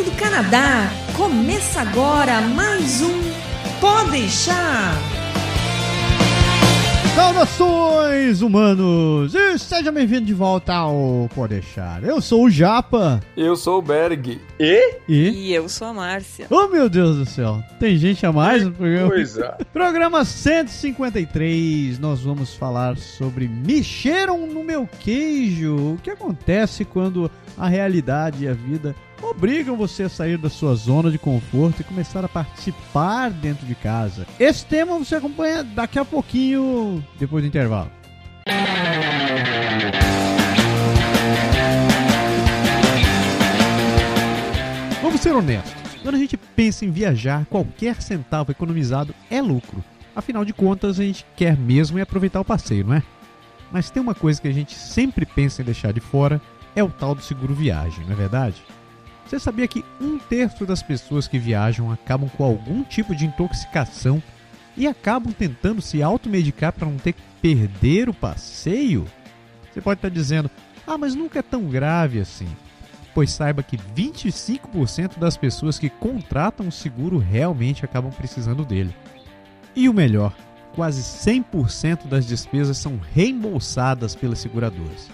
direto do Canadá. Começa agora mais um Pode deixar. Saudações, humanos! E seja bem-vindo de volta ao Pode Deixar. Eu sou o Japa. Eu sou o Berg. E? E eu sou a Márcia. Oh, meu Deus do céu. Tem gente a mais no programa? Pois é. Programa 153, nós vamos falar sobre mexeram no meu queijo. O que acontece quando a realidade e a vida obrigam você a sair da sua zona de conforto e começar a participar dentro de casa. Esse tema você acompanha daqui a pouquinho, depois do intervalo. Vamos ser honestos. Quando a gente pensa em viajar, qualquer centavo economizado é lucro. Afinal de contas, a gente quer mesmo é aproveitar o passeio, não é? Mas tem uma coisa que a gente sempre pensa em deixar de fora, é o tal do seguro viagem, não é verdade? Você sabia que um terço das pessoas que viajam acabam com algum tipo de intoxicação e acabam tentando se automedicar para não ter que perder o passeio? Você pode estar dizendo, ah, mas nunca é tão grave assim. Pois saiba que 25% das pessoas que contratam o seguro realmente acabam precisando dele. E o melhor, quase 100% das despesas são reembolsadas pelas seguradoras.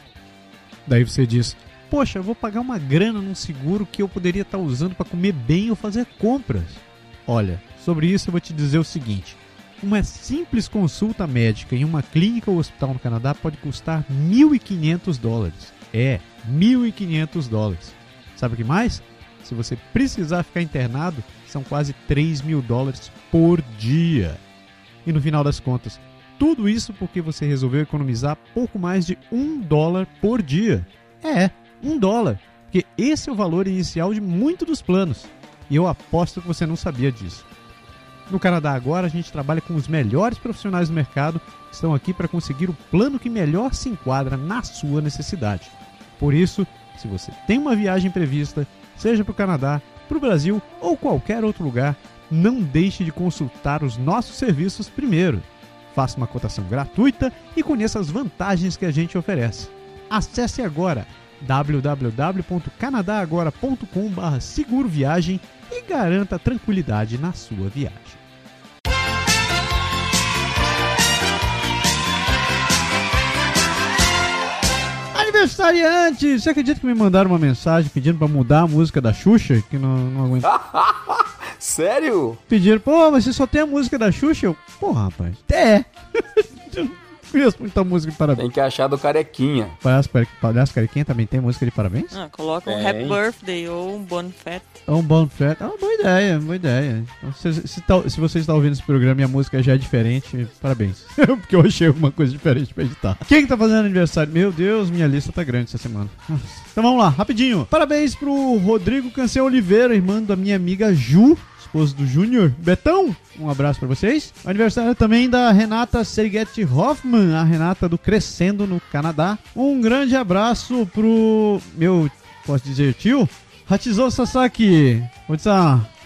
Daí você diz: Poxa, eu vou pagar uma grana num seguro que eu poderia estar usando para comer bem ou fazer compras. Olha, sobre isso eu vou te dizer o seguinte: uma simples consulta médica em uma clínica ou hospital no Canadá pode custar 1.500 dólares. É, 1.500 dólares. Sabe o que mais? Se você precisar ficar internado, são quase 3 mil dólares por dia. E no final das contas, tudo isso porque você resolveu economizar pouco mais de um dólar por dia. É, um dólar. Porque esse é o valor inicial de muitos dos planos. E eu aposto que você não sabia disso. No Canadá agora a gente trabalha com os melhores profissionais do mercado que estão aqui para conseguir o plano que melhor se enquadra na sua necessidade. Por isso, se você tem uma viagem prevista, seja para o Canadá, para o Brasil ou qualquer outro lugar, não deixe de consultar os nossos serviços primeiro. Faça uma cotação gratuita e conheça as vantagens que a gente oferece. Acesse agora www.canadagora.com.br seguro viagem e garanta tranquilidade na sua viagem. Aniversariante! Você acredita que me mandaram uma mensagem pedindo pra mudar a música da Xuxa? Que não, não aguento. Sério? Pediram, pô, mas você só tem a música da Xuxa? Eu, pô, rapaz. É. Conheço muita música de parabéns. Tem que achar do carequinha. Palhaço, Palhaço Carequinha também tem música de parabéns? Ah, coloca um. Happy Birthday ou um Bon Fat. É um fete. É uma boa ideia, boa ideia. Então, se, se, tá- se você está ouvindo esse programa e a música já é diferente, parabéns. Porque eu achei alguma coisa diferente pra editar. Quem que tá fazendo aniversário? Meu Deus, minha lista tá grande essa semana. Então vamos lá, rapidinho. Parabéns pro Rodrigo Cancel Oliveira, irmão da minha amiga Ju. Esposo do Júnior. Betão, um abraço pra vocês. Aniversário também da Renata Sergete Hoffman, a Renata do Crescendo no Canadá. Um grande abraço pro meu, posso dizer, tio? Hachizou Sasaki.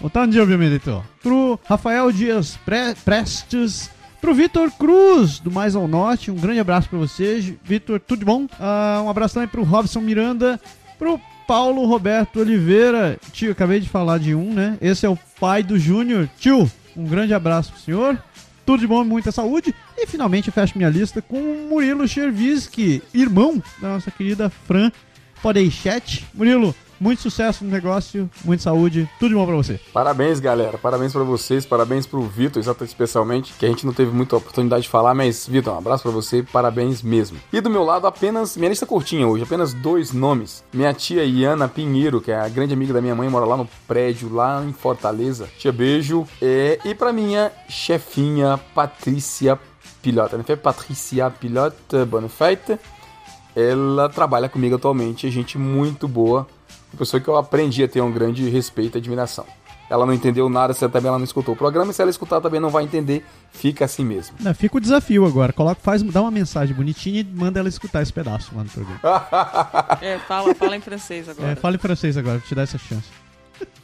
Otanji obviamente. Pro Rafael Dias Pre Prestes. Pro Vitor Cruz, do Mais ao Norte, um grande abraço pra você. Vitor, tudo bom? Ah, um abraço também pro Robson Miranda. Pro Paulo Roberto Oliveira. Tio, acabei de falar de um, né? Esse é o pai do Júnior. Tio, um grande abraço pro senhor. Tudo de bom muita saúde. E finalmente eu fecho minha lista com o Murilo Chervisky, irmão da nossa querida Fran Podeixete. Murilo, muito sucesso no negócio, muita saúde, tudo de bom pra você. Parabéns, galera. Parabéns pra vocês. Parabéns pro Vitor, especialmente, que a gente não teve muita oportunidade de falar, mas, Vitor, um abraço pra você. Parabéns mesmo. E do meu lado, apenas. Minha lista curtinha hoje, apenas dois nomes. Minha tia Iana Pinheiro, que é a grande amiga da minha mãe, mora lá no prédio, lá em Fortaleza. Tia, beijo. É, e pra minha chefinha Patrícia Pilote. Ela foi Patrícia Pilote Bonifate. Ela trabalha comigo atualmente, é gente muito boa, uma pessoa que eu aprendi a ter um grande respeito e admiração. Ela não entendeu nada, se também ela não escutou o programa, e se ela escutar também não vai entender, fica assim mesmo. Não, fica o desafio agora. Coloca, faz, dá uma mensagem bonitinha e manda ela escutar esse pedaço lá no programa. É, fala, fala em francês agora. É, fale em francês agora, vou te dar essa chance.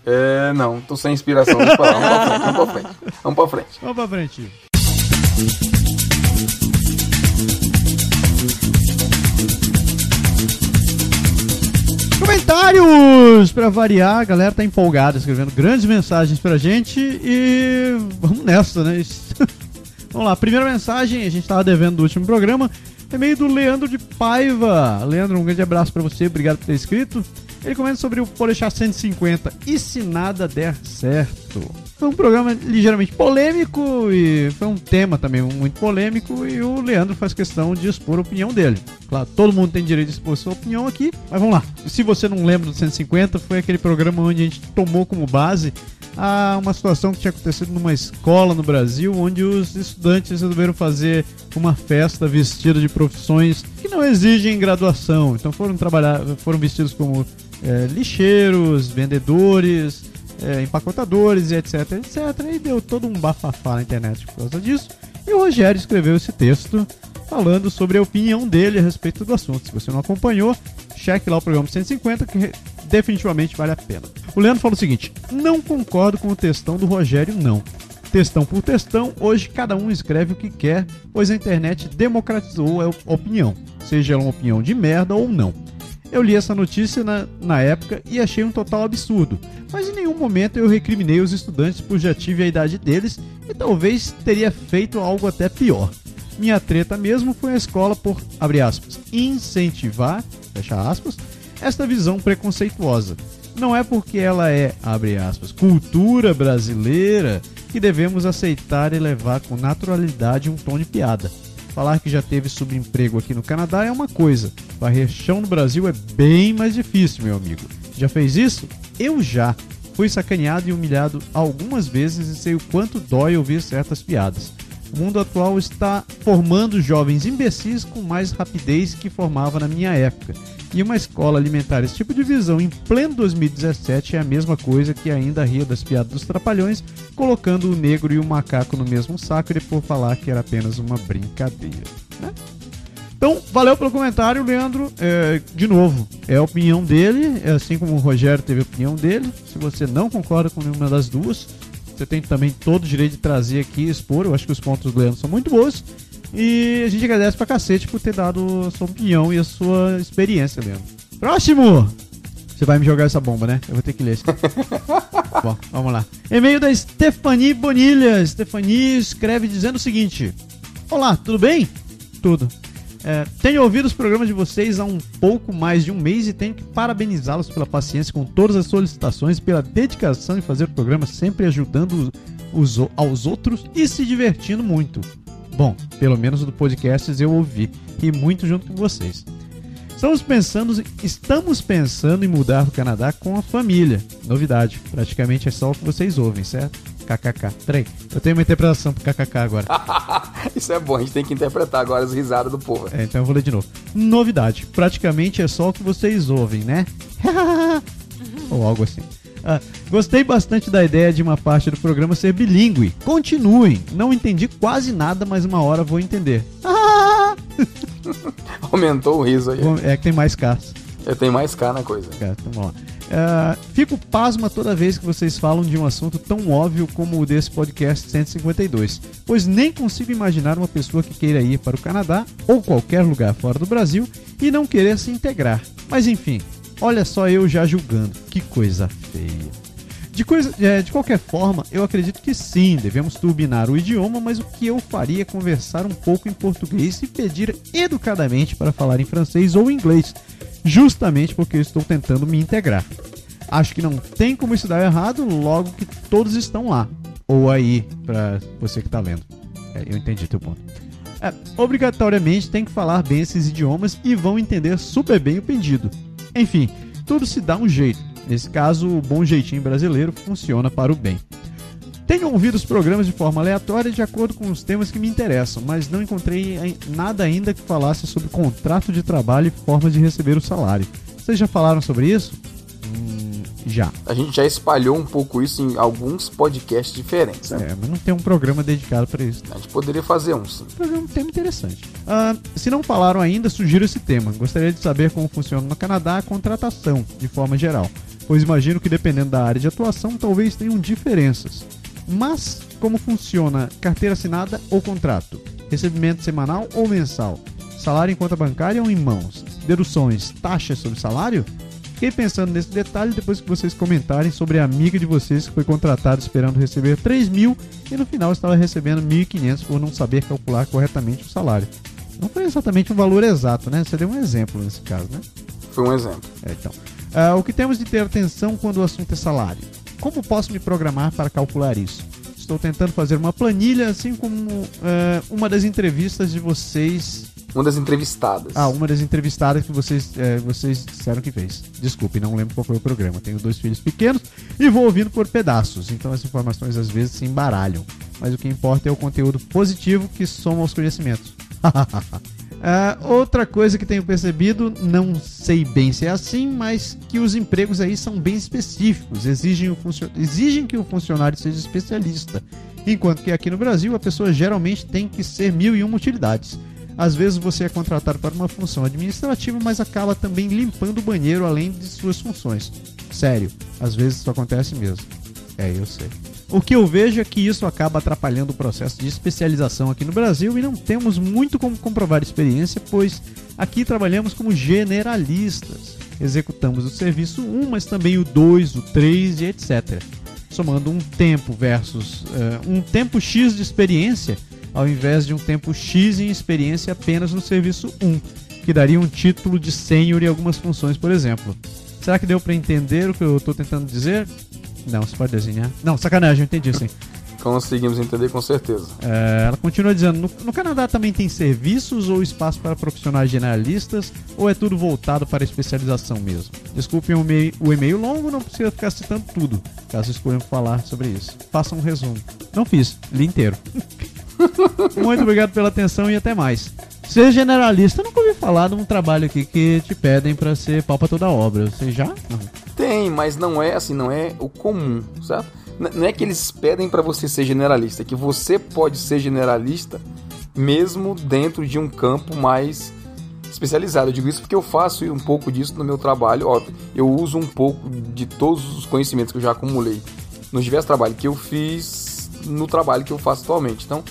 É, não, tô sem inspiração. Vamos pra lá, vamos pra frente, vamos pra frente. Vamos pra frente. Comentários! Pra variar, a galera tá empolgada, escrevendo grandes mensagens pra gente e vamos nessa, né? vamos lá, primeira mensagem, a gente tava devendo do último programa, é meio do Leandro de Paiva. Leandro, um grande abraço para você, obrigado por ter escrito. Ele comenta sobre o Polechar 150 e se nada der certo. Foi um programa ligeiramente polêmico e foi um tema também muito polêmico e o Leandro faz questão de expor a opinião dele. Claro, todo mundo tem direito de expor sua opinião aqui, mas vamos lá. Se você não lembra do 150, foi aquele programa onde a gente tomou como base a uma situação que tinha acontecido numa escola no Brasil, onde os estudantes resolveram fazer uma festa vestida de profissões que não exigem graduação. Então foram trabalhar, foram vestidos como é, lixeiros, vendedores, é, empacotadores e etc, etc. E deu todo um bafafá na internet por causa disso. E o Rogério escreveu esse texto falando sobre a opinião dele a respeito do assunto. Se você não acompanhou, cheque lá o programa 150 que definitivamente vale a pena. O Leandro falou o seguinte: não concordo com o textão do Rogério, não. Textão por textão, hoje cada um escreve o que quer, pois a internet democratizou a opinião, seja uma opinião de merda ou não. Eu li essa notícia na, na época e achei um total absurdo, mas em nenhum momento eu recriminei os estudantes por já tive a idade deles e talvez teria feito algo até pior. Minha treta mesmo foi a escola por, abre aspas, incentivar, fecha aspas, esta visão preconceituosa. Não é porque ela é, abre aspas, cultura brasileira que devemos aceitar e levar com naturalidade um tom de piada. Falar que já teve subemprego aqui no Canadá é uma coisa, varrer chão no Brasil é bem mais difícil, meu amigo. Já fez isso? Eu já. Fui sacaneado e humilhado algumas vezes e sei o quanto dói ouvir certas piadas. O mundo atual está formando jovens imbecis com mais rapidez que formava na minha época. E uma escola alimentar esse tipo de visão em pleno 2017 é a mesma coisa que ainda ria das piadas dos trapalhões, colocando o negro e o macaco no mesmo saco e depois falar que era apenas uma brincadeira. Né? Então, valeu pelo comentário, Leandro. É, de novo, é a opinião dele, é assim como o Rogério teve a opinião dele. Se você não concorda com nenhuma das duas, você tem também todo o direito de trazer aqui e expor. Eu acho que os pontos do Leandro são muito bons. E a gente agradece pra cacete por ter dado a sua opinião e a sua experiência, Leandro. Próximo! Você vai me jogar essa bomba, né? Eu vou ter que ler. Bom, vamos lá. E-mail da Stephanie Bonilha. Stephanie escreve dizendo o seguinte: Olá, tudo bem? Tudo. É, tenho ouvido os programas de vocês há um pouco mais de um mês e tenho que parabenizá-los pela paciência com todas as solicitações, pela dedicação em fazer o programa, sempre ajudando os, aos outros e se divertindo muito. Bom, pelo menos do podcast eu ouvi e muito junto com vocês. Estamos pensando, estamos pensando em mudar para o Canadá com a família. Novidade, praticamente é só o que vocês ouvem, certo? KKK. Peraí, eu tenho uma interpretação pro KKK agora. Isso é bom, a gente tem que interpretar agora as risadas do povo. É, então eu vou ler de novo. Novidade, praticamente é só o que vocês ouvem, né? Ou algo assim. Ah, gostei bastante da ideia de uma parte do programa ser bilíngue. Continuem. Não entendi quase nada, mas uma hora vou entender. Aumentou o riso aí. É que tem mais K. Eu tenho mais K na coisa. É, então vamos lá. Uh, fico pasma toda vez que vocês falam de um assunto tão óbvio como o desse podcast 152, pois nem consigo imaginar uma pessoa que queira ir para o Canadá ou qualquer lugar fora do Brasil e não querer se integrar. Mas enfim, Olha só eu já julgando. Que coisa feia. De, coisa, é, de qualquer forma, eu acredito que sim, devemos turbinar o idioma, mas o que eu faria é conversar um pouco em português e pedir educadamente para falar em francês ou inglês, justamente porque eu estou tentando me integrar. Acho que não tem como isso dar errado, logo que todos estão lá. Ou aí, para você que está lendo. É, eu entendi teu ponto. É, obrigatoriamente tem que falar bem esses idiomas e vão entender super bem o pedido. Enfim, tudo se dá um jeito. Nesse caso, o bom jeitinho brasileiro funciona para o bem. Tenho ouvido os programas de forma aleatória de acordo com os temas que me interessam, mas não encontrei nada ainda que falasse sobre contrato de trabalho e forma de receber o salário. Vocês já falaram sobre isso? Já. A gente já espalhou um pouco isso em alguns podcasts diferentes, né? É, mas não tem um programa dedicado para isso. A gente poderia fazer um, sim. programa um tema interessante. Uh, se não falaram ainda, sugiro esse tema. Gostaria de saber como funciona no Canadá a contratação, de forma geral. Pois imagino que dependendo da área de atuação, talvez tenham diferenças. Mas como funciona carteira assinada ou contrato? Recebimento semanal ou mensal? Salário em conta bancária ou em mãos? Deduções, taxas sobre salário? Fiquei pensando nesse detalhe depois que vocês comentarem sobre a amiga de vocês que foi contratada esperando receber 3 mil e no final estava recebendo 1.500 por não saber calcular corretamente o salário. Não foi exatamente um valor exato, né? Você deu um exemplo nesse caso, né? Foi um exemplo. É, então. Ah, o que temos de ter atenção quando o assunto é salário? Como posso me programar para calcular isso? Estou tentando fazer uma planilha, assim como ah, uma das entrevistas de vocês Uma das entrevistadas. ah, uma das entrevistadas que vocês, é, vocês disseram que fez. Desculpe, não lembro qual foi o programa. Tenho dois filhos pequenos e vou ouvindo por pedaços, então as informações às vezes se embaralham. Mas o que importa é o conteúdo positivo que soma aos conhecimentos. Ah, outra coisa que tenho percebido, não sei bem se é assim, mas que os empregos aí são bem específicos, exigem, o exigem que o funcionário seja especialista, enquanto que aqui no Brasil a pessoa geralmente tem que ser mil e uma utilidades. Às vezes você é contratado para uma função administrativa, mas acaba também limpando o banheiro além de suas funções. Sério, às vezes isso acontece mesmo. É, eu sei. O que eu vejo é que isso acaba atrapalhando o processo de especialização aqui no Brasil e não temos muito como comprovar experiência, pois aqui trabalhamos como generalistas. Executamos o serviço 1, mas também o 2, o 3 e etc. Somando um tempo versus eh, um tempo X de experiência, ao invés de um tempo X em experiência apenas no serviço 1, que daria um título de sênior em algumas funções, por exemplo. Será que deu para entender o que eu estou tentando dizer? Não, você pode desenhar. Não, sacanagem, eu entendi sim. Conseguimos entender com certeza. É, ela continua dizendo: no, no Canadá também tem serviços ou espaço para profissionais generalistas ou é tudo voltado para especialização mesmo? Desculpem o, mei- o e-mail longo, não precisa ficar citando tudo, caso escolham falar sobre isso. Faça um resumo. Não fiz, li inteiro. Muito obrigado pela atenção e até mais. Ser generalista, eu nunca ouvi falar de um trabalho aqui que te pedem para ser pau pra toda obra. Você já? Não. Tem, mas não é assim, não é o comum, certo? Não é que eles pedem para você ser generalista, é que você pode ser generalista mesmo dentro de um campo mais especializado. Eu digo isso porque eu faço um pouco disso no meu trabalho. Óbvio, eu uso um pouco de todos os conhecimentos que eu já acumulei nos diversos trabalhos que eu fiz no trabalho que eu faço atualmente. Então,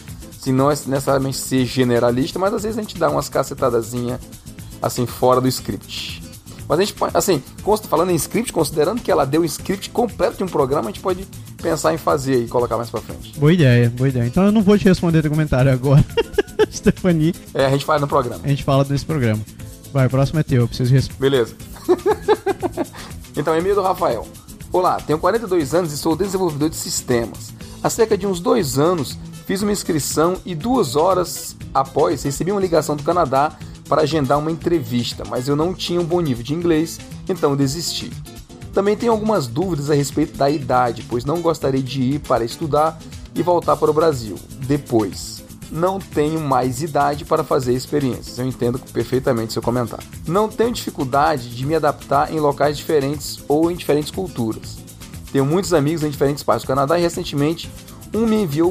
se não é necessariamente ser generalista, mas às vezes a gente dá umas cacetadazinhas assim fora do script. Mas a gente pode, assim, falando em script, considerando que ela deu um script completo de um programa, a gente pode pensar em fazer e colocar mais pra frente. Boa ideia, boa ideia. Então eu não vou te responder teu comentário agora, Stephanie. É, a gente faz no programa. A gente fala desse programa. Vai, o próximo é teu, eu preciso responder. Beleza. então, e-mail do Rafael. Olá, tenho 42 anos e sou desenvolvedor de sistemas. Há cerca de uns dois anos fiz uma inscrição e duas horas após recebi uma ligação do Canadá para agendar uma entrevista, mas eu não tinha um bom nível de inglês, então desisti. Também tenho algumas dúvidas a respeito da idade, pois não gostaria de ir para estudar e voltar para o Brasil depois. Não tenho mais idade para fazer experiências. Eu entendo perfeitamente seu comentário. Não tenho dificuldade de me adaptar em locais diferentes ou em diferentes culturas. Tenho muitos amigos em diferentes partes do Canadá e recentemente um me enviou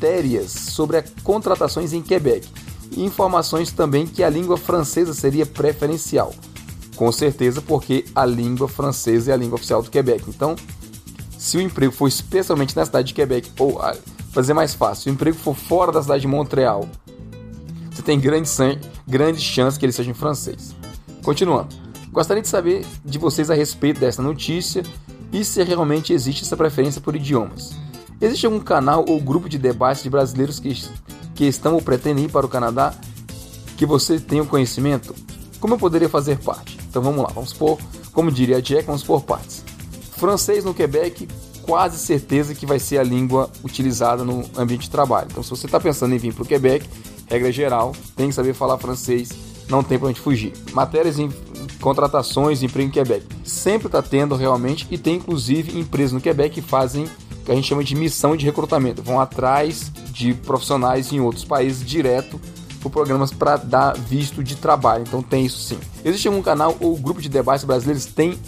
matérias sobre contratações em Quebec e informações também que a língua francesa seria preferencial. Com certeza, porque a língua francesa é a língua oficial do Quebec. Então, se o emprego for especialmente na cidade de Quebec, ou ah, fazer mais fácil, se o emprego for fora da cidade de Montreal, você tem grande, grande chance que ele seja em francês. Continuando, gostaria de saber de vocês a respeito dessa notícia e se realmente existe essa preferência por idiomas. Existe algum canal ou grupo de debates de brasileiros que, que estão ou pretendem ir para o Canadá que você tenha conhecimento? Como eu poderia fazer parte? Então vamos lá, vamos por, como diria a Jack, vamos por partes. Francês no Quebec, quase certeza que vai ser a língua utilizada no ambiente de trabalho. Então, se você está pensando em vir para o Quebec, regra geral, tem que saber falar francês, não tem para onde fugir. Matérias em contratações, emprego em Quebec. Sempre está tendo realmente, e tem inclusive empresas no Quebec que fazem que a gente chama de missão de recrutamento. Vão atrás de profissionais em outros países direto por programas para dar visto de trabalho. Então tem isso sim. Existe algum canal ou grupo de debates brasileiros? Tem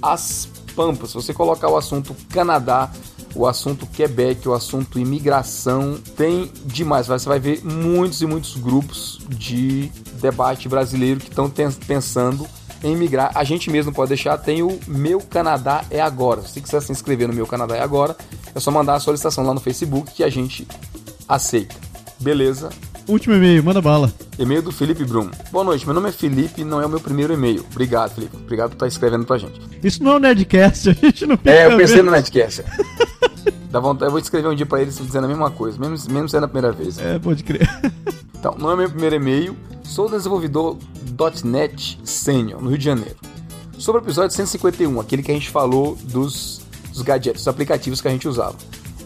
as Pampas. Se você colocar o assunto Canadá, o assunto Quebec, o assunto imigração, tem demais. Você vai ver muitos e muitos grupos de debate brasileiro que estão pensando em migrar. A gente mesmo pode deixar, tem o Meu Canadá é Agora. Se você quiser se inscrever no Meu Canadá é Agora, é só mandar a solicitação lá no Facebook que a gente aceita. Beleza? Último e-mail, manda bala. E-mail do Felipe Brum. Boa noite, meu nome é Felipe não é o meu primeiro e-mail. Obrigado, Felipe. Obrigado por estar escrevendo pra gente. Isso não é um Nerdcast, a gente não É, eu pensei no Netcast. Dá vontade, eu vou escrever um dia pra eles dizendo a mesma coisa, mesmo, mesmo sendo a primeira vez. É, pode crer. Então, não é meu primeiro e-mail. Sou desenvolvedor .NET Senior, no Rio de Janeiro. Sobre o episódio 151, aquele que a gente falou dos, dos gadgets, dos aplicativos que a gente usava.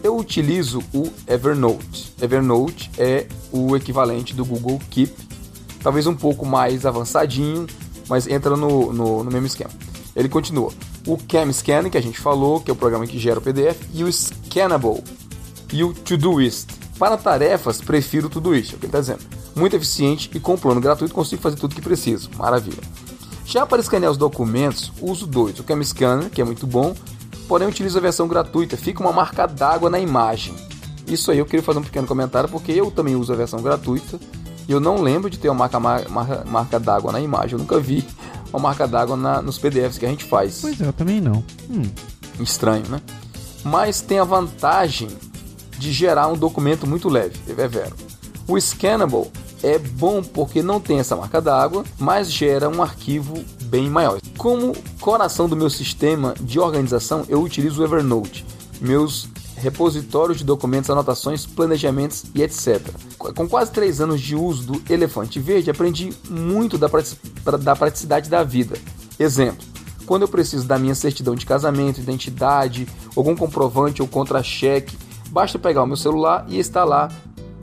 Eu utilizo o Evernote. Evernote é o equivalente do Google Keep, talvez um pouco mais avançadinho, mas entra no, no, no mesmo esquema. Ele continua. O CamScan, que a gente falou, que é o programa que gera o PDF, e o Scannable, e o Todoist. Para tarefas, prefiro o Todoist, é o que ele está dizendo. Muito eficiente e com plano gratuito consigo fazer tudo que preciso. Maravilha. Já para escanear os documentos, uso dois. O CamScanner, que é muito bom, porém utilizo a versão gratuita. Fica uma marca d'água na imagem. Isso aí eu queria fazer um pequeno comentário, porque eu também uso a versão gratuita. E eu não lembro de ter uma marca, marca, marca d'água na imagem. Eu nunca vi uma marca d'água nos PDFs que a gente faz. Pois é, eu também não. Hum, Estranho, né? Mas tem a vantagem de gerar um documento muito leve, é vero. O Scannable é bom porque não tem essa marca d'água, mas gera um arquivo bem maior. Como coração do meu sistema de organização, eu utilizo o Evernote, meus repositórios de documentos, anotações, planejamentos e etc. Com quase três anos de uso do Elefante Verde, aprendi muito da da praticidade da vida. Exemplo, quando eu preciso da minha certidão de casamento, identidade, algum comprovante ou contra-cheque, basta pegar o meu celular e está lá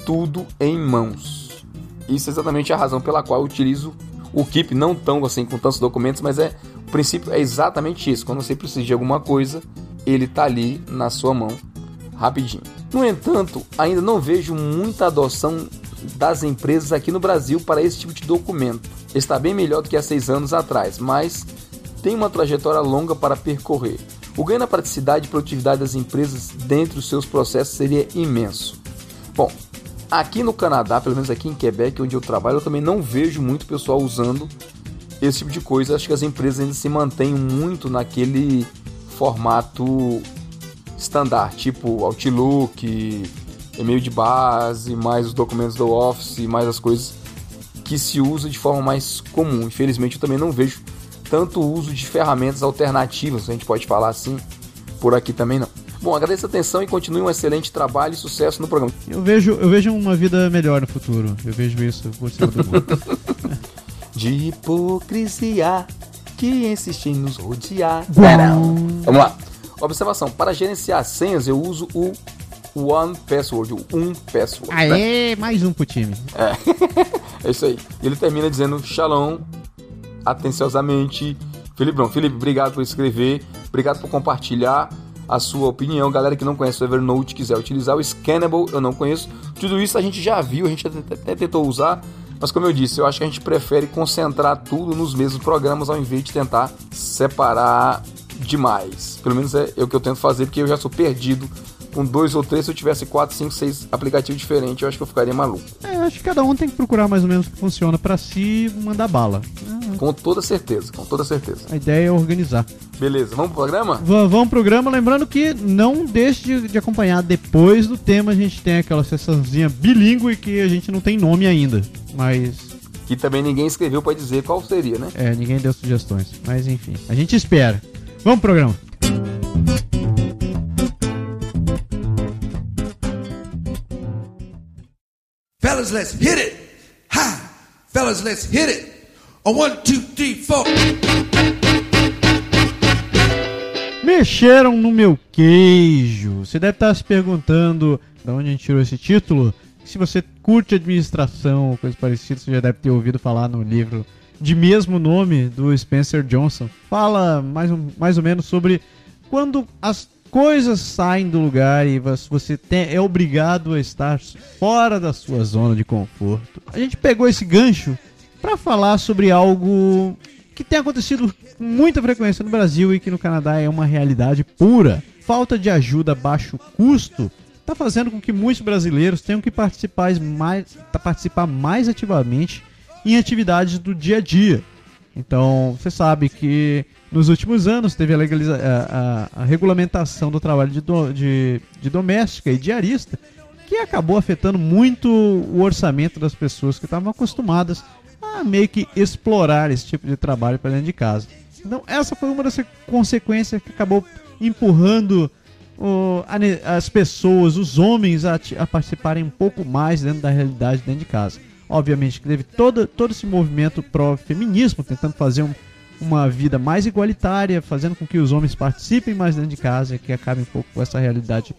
tudo em mãos. Isso é exatamente a razão pela qual eu utilizo o Keep, não tão assim com tantos documentos, mas é o princípio é exatamente isso. Quando você precisa de alguma coisa, ele está ali na sua mão, rapidinho. No entanto, ainda não vejo muita adoção das empresas aqui no Brasil para esse tipo de documento. Está bem melhor do que há seis anos atrás, mas tem uma trajetória longa para percorrer. O ganho na praticidade e produtividade das empresas dentro dos seus processos seria imenso. Bom, aqui no Canadá, pelo menos aqui em Quebec, onde eu trabalho, eu também não vejo muito pessoal usando esse tipo de coisa. Acho que as empresas ainda se mantêm muito naquele formato standard, tipo Outlook, e-mail de base, mais os documentos do Office, mais as coisas que se usa de forma mais comum. Infelizmente, eu também não vejo tanto uso de ferramentas alternativas, a gente pode falar assim, por aqui também não. Bom, agradeço a atenção e continue um excelente trabalho e sucesso no programa. eu vejo, eu vejo uma vida melhor no futuro. Eu vejo isso por cima do mundo. De hipocrisia que insiste em nos rodear. Bom. Vamos lá. Observação: para gerenciar senhas, eu uso o One Password, o Um Password. né? Aê, mais um pro time. É isso aí. E ele termina dizendo Shalom, atenciosamente. Felipe Brão. Felipe, obrigado por escrever, obrigado por compartilhar a sua opinião. Galera que não conhece o Evernote, quiser utilizar o Scannable, eu não conheço. Tudo isso a gente já viu, a gente até tentou usar, mas como eu disse, eu acho que a gente prefere concentrar tudo nos mesmos programas ao invés de tentar separar demais. Pelo menos é, é o que eu tento fazer, porque eu já sou perdido com dois ou três. Se eu tivesse quatro, cinco, seis aplicativos diferentes, eu acho que eu ficaria maluco. É, acho que cada um tem que procurar mais ou menos o que funciona pra si e mandar bala. Ah, Com toda certeza, com toda certeza. A ideia é organizar. Beleza, vamos pro programa? V- vamos pro programa, lembrando que não deixe de, de acompanhar depois do tema. A gente tem aquela sessãozinha bilíngue que a gente não tem nome ainda. Mas Que também ninguém escreveu pra dizer qual seria, né? é, ninguém deu sugestões. Mas enfim, a gente espera. Vamos pro programa. Fellas, let's hit it. Ha! Fellas, let's hit it. A one, two, three, four. Mexeram no meu queijo. Você deve estar se perguntando de onde a gente tirou esse título. Se você curte administração ou coisa parecida, você já deve ter ouvido falar no livro de mesmo nome do Spencer Johnson. Fala mais, um- mais ou menos sobre quando as coisas saem do lugar e vo- você tem- é obrigado a estar fora da sua zona de conforto. A gente pegou esse gancho para falar sobre algo que tem acontecido com muita frequência no Brasil e que no Canadá é uma realidade pura. Falta de ajuda a baixo custo está fazendo com que muitos brasileiros tenham que participar mais, tá- participar mais ativamente em atividades do dia a dia. Então, você sabe que nos últimos anos teve a, a- a- regulamentação do trabalho de, do- de- de doméstica e diarista, que acabou afetando muito o orçamento das pessoas que estavam acostumadas a meio que explorar esse tipo de trabalho para dentro de casa. Então, essa foi uma das consequências que acabou empurrando as pessoas, os homens, a, a, participarem um pouco mais dentro da realidade dentro de casa. Obviamente que teve todo, todo esse movimento pró-feminismo, tentando fazer um, uma vida mais igualitária, fazendo com que os homens participem mais dentro de casa, que acabe um pouco com essa realidade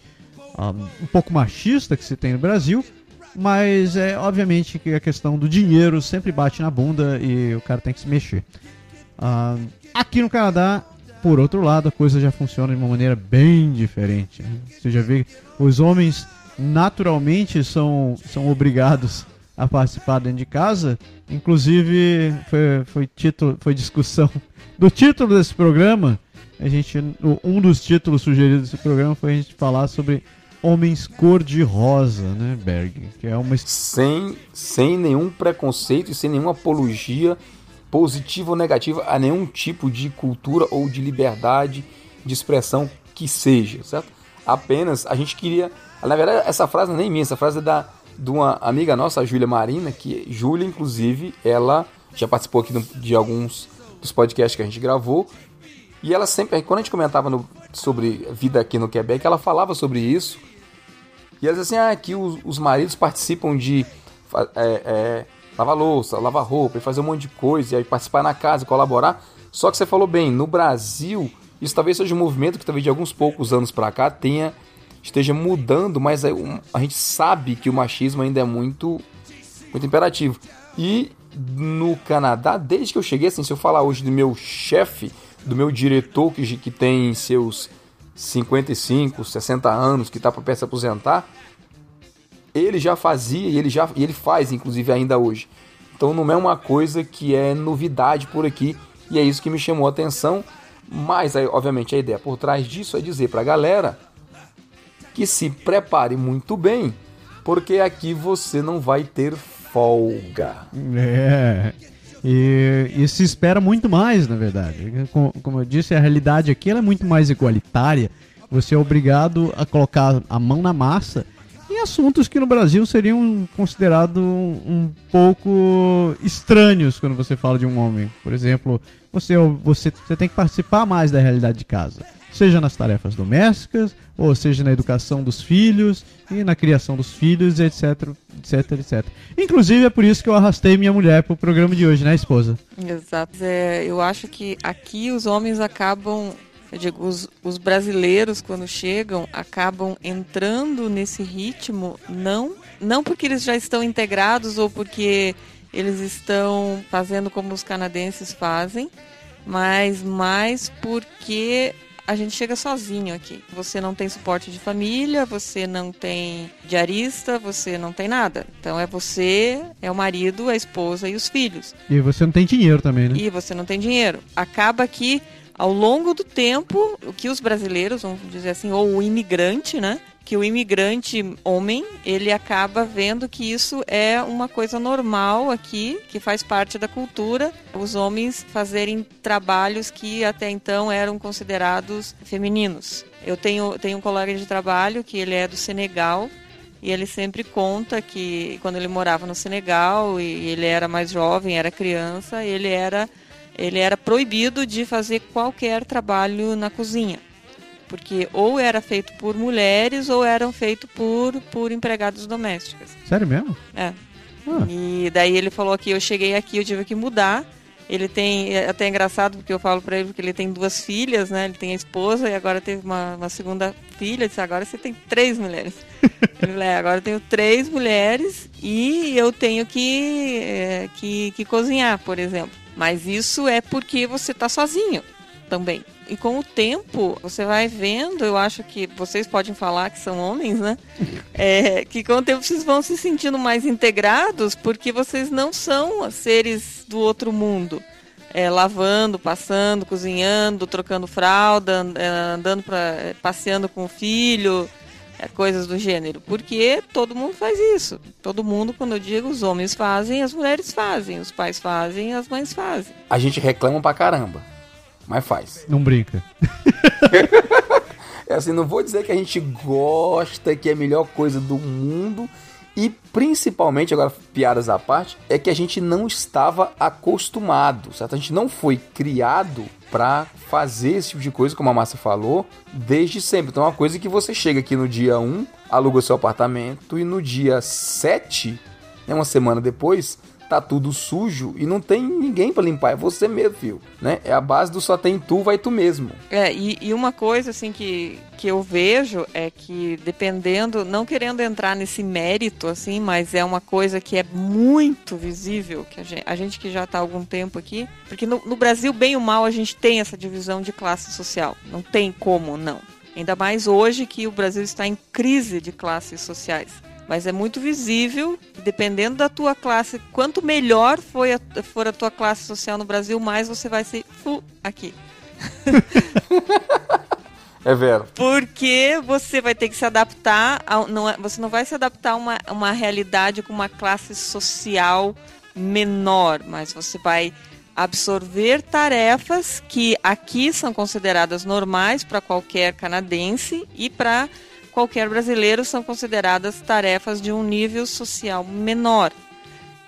um, um pouco machista que se tem no Brasil. Mas é obviamente que a questão do dinheiro sempre bate na bunda e o cara tem que se mexer. Uh, aqui no Canadá, por outro lado, a coisa já funciona de uma maneira bem diferente. Né? Você já vê os homens naturalmente são, são obrigados a participar dentro de casa. Inclusive, foi, foi, título, foi discussão do título desse programa. A gente, um dos títulos sugeridos desse programa foi a gente falar sobre homens cor-de-rosa, né, Berg? Que é uma... sem, sem nenhum preconceito e sem nenhuma apologia positiva ou negativa a nenhum tipo de cultura ou de liberdade de expressão que seja, certo? Apenas a gente queria. Na verdade, essa frase não é nem minha, essa frase é da, de uma amiga nossa, a Júlia Marina, que Júlia, inclusive, ela já participou aqui de alguns dos podcasts que a gente gravou. E ela sempre, quando a gente comentava no, sobre vida aqui no Quebec, ela falava sobre isso. E ela dizia assim: ah, aqui os, os maridos participam de é, é, lavar louça, lavar roupa e fazer um monte de coisa, e aí participar na casa, colaborar. Só que você falou bem, no Brasil, isso talvez seja um movimento que talvez de alguns poucos anos para cá tenha esteja mudando, mas a gente sabe que o machismo ainda é muito muito imperativo. E no Canadá, desde que eu cheguei, assim, se eu falar hoje do meu chefe, do meu diretor que, que tem seus 55, 60 anos, que está para se aposentar, ele já fazia e ele já e ele faz inclusive ainda hoje. Então não é uma coisa que é novidade por aqui e é isso que me chamou a atenção. Mas aí, obviamente a ideia por trás disso é dizer para a galera que se prepare muito bem, porque aqui você não vai ter folga. É. E, e, se espera muito mais, na verdade. Como, como eu disse, a realidade aqui é muito mais igualitária. Você é obrigado a colocar a mão na massa em assuntos que no Brasil seriam considerados um pouco estranhos quando você fala de um homem. Por exemplo, você, você, você tem que participar mais da realidade de casa. Seja nas tarefas domésticas, ou seja na educação dos filhos e na criação dos filhos, etc, etc, etc. Inclusive é por isso que eu arrastei minha mulher para o programa de hoje, né, esposa? Exato. É, eu acho que aqui os homens acabam eu digo, os, os brasileiros, quando chegam, acabam entrando nesse ritmo, não, não porque eles já estão integrados ou porque eles estão fazendo como os canadenses fazem, mas mais porque a gente chega sozinho aqui. Você não tem suporte de família, você não tem diarista, você não tem nada. Então é você, é o marido, a esposa e os filhos. E você não tem dinheiro também, né? E você não tem dinheiro. Acaba que ao longo do tempo, o que os brasileiros, vamos dizer assim, ou o imigrante, né? Que o imigrante homem, ele acaba vendo que isso é uma coisa normal aqui, que faz parte da cultura, os homens fazerem trabalhos que até então eram considerados femininos. Eu tenho, tenho um colega de trabalho que ele é do Senegal, e ele sempre conta que quando ele morava no Senegal e ele era mais jovem, era criança, ele era ele era proibido de fazer qualquer trabalho na cozinha. Porque ou era feito por mulheres ou eram feito por, por empregadas domésticas. Sério mesmo? É. Ah. E daí ele falou que eu cheguei aqui, eu tive que mudar. Ele tem, é até engraçado porque eu falo para ele que ele tem duas filhas, né? Ele tem a esposa e agora teve uma, uma segunda filha. Eu disse, agora você tem três mulheres. ele falou, é, agora eu tenho três mulheres e eu tenho que, é, que, que cozinhar, por exemplo. Mas isso é porque você está sozinho também. E com o tempo, você vai vendo, eu acho que vocês podem falar que são homens, né? É, que com o tempo vocês vão se sentindo mais integrados porque vocês não são seres do outro mundo. É, lavando, passando, cozinhando, trocando fralda, é, andando para passeando com o filho, é, coisas do gênero. Porque todo mundo faz isso. Todo mundo, quando eu digo, os homens fazem, as mulheres fazem, os pais fazem, as mães fazem. A gente reclama pra caramba, mas faz. Não brinca. É assim, não vou dizer que a gente gosta, que é a melhor coisa do mundo. E principalmente, agora piadas à parte, é que a gente não estava acostumado, certo? A gente não foi criado para fazer esse tipo de coisa, como a Márcia falou, desde sempre. Então é uma coisa que você chega aqui no dia 1, aluga seu apartamento e no dia 7, né, uma semana depois, tá tudo sujo e não tem ninguém para limpar, é você mesmo, filho, né? É a base do só tem tu, vai tu mesmo. É, e, e, uma coisa assim que, que eu vejo é que dependendo, não querendo entrar nesse mérito assim, mas é uma coisa que é muito visível, que a gente, a gente que já está há algum tempo aqui, porque no, no Brasil, bem ou mal, a gente tem essa divisão de classe social, não tem como não. Ainda mais hoje que o Brasil está em crise de classes sociais. Mas é muito visível, dependendo da tua classe, quanto melhor foi a, for a tua classe social no Brasil, mais você vai ser fu aqui. É vero. Porque você vai ter que se adaptar, a, não, é, você não vai se adaptar a uma, uma realidade com uma classe social menor, mas você vai absorver tarefas que aqui são consideradas normais para qualquer canadense e para qualquer brasileiro são consideradas tarefas de um nível social menor.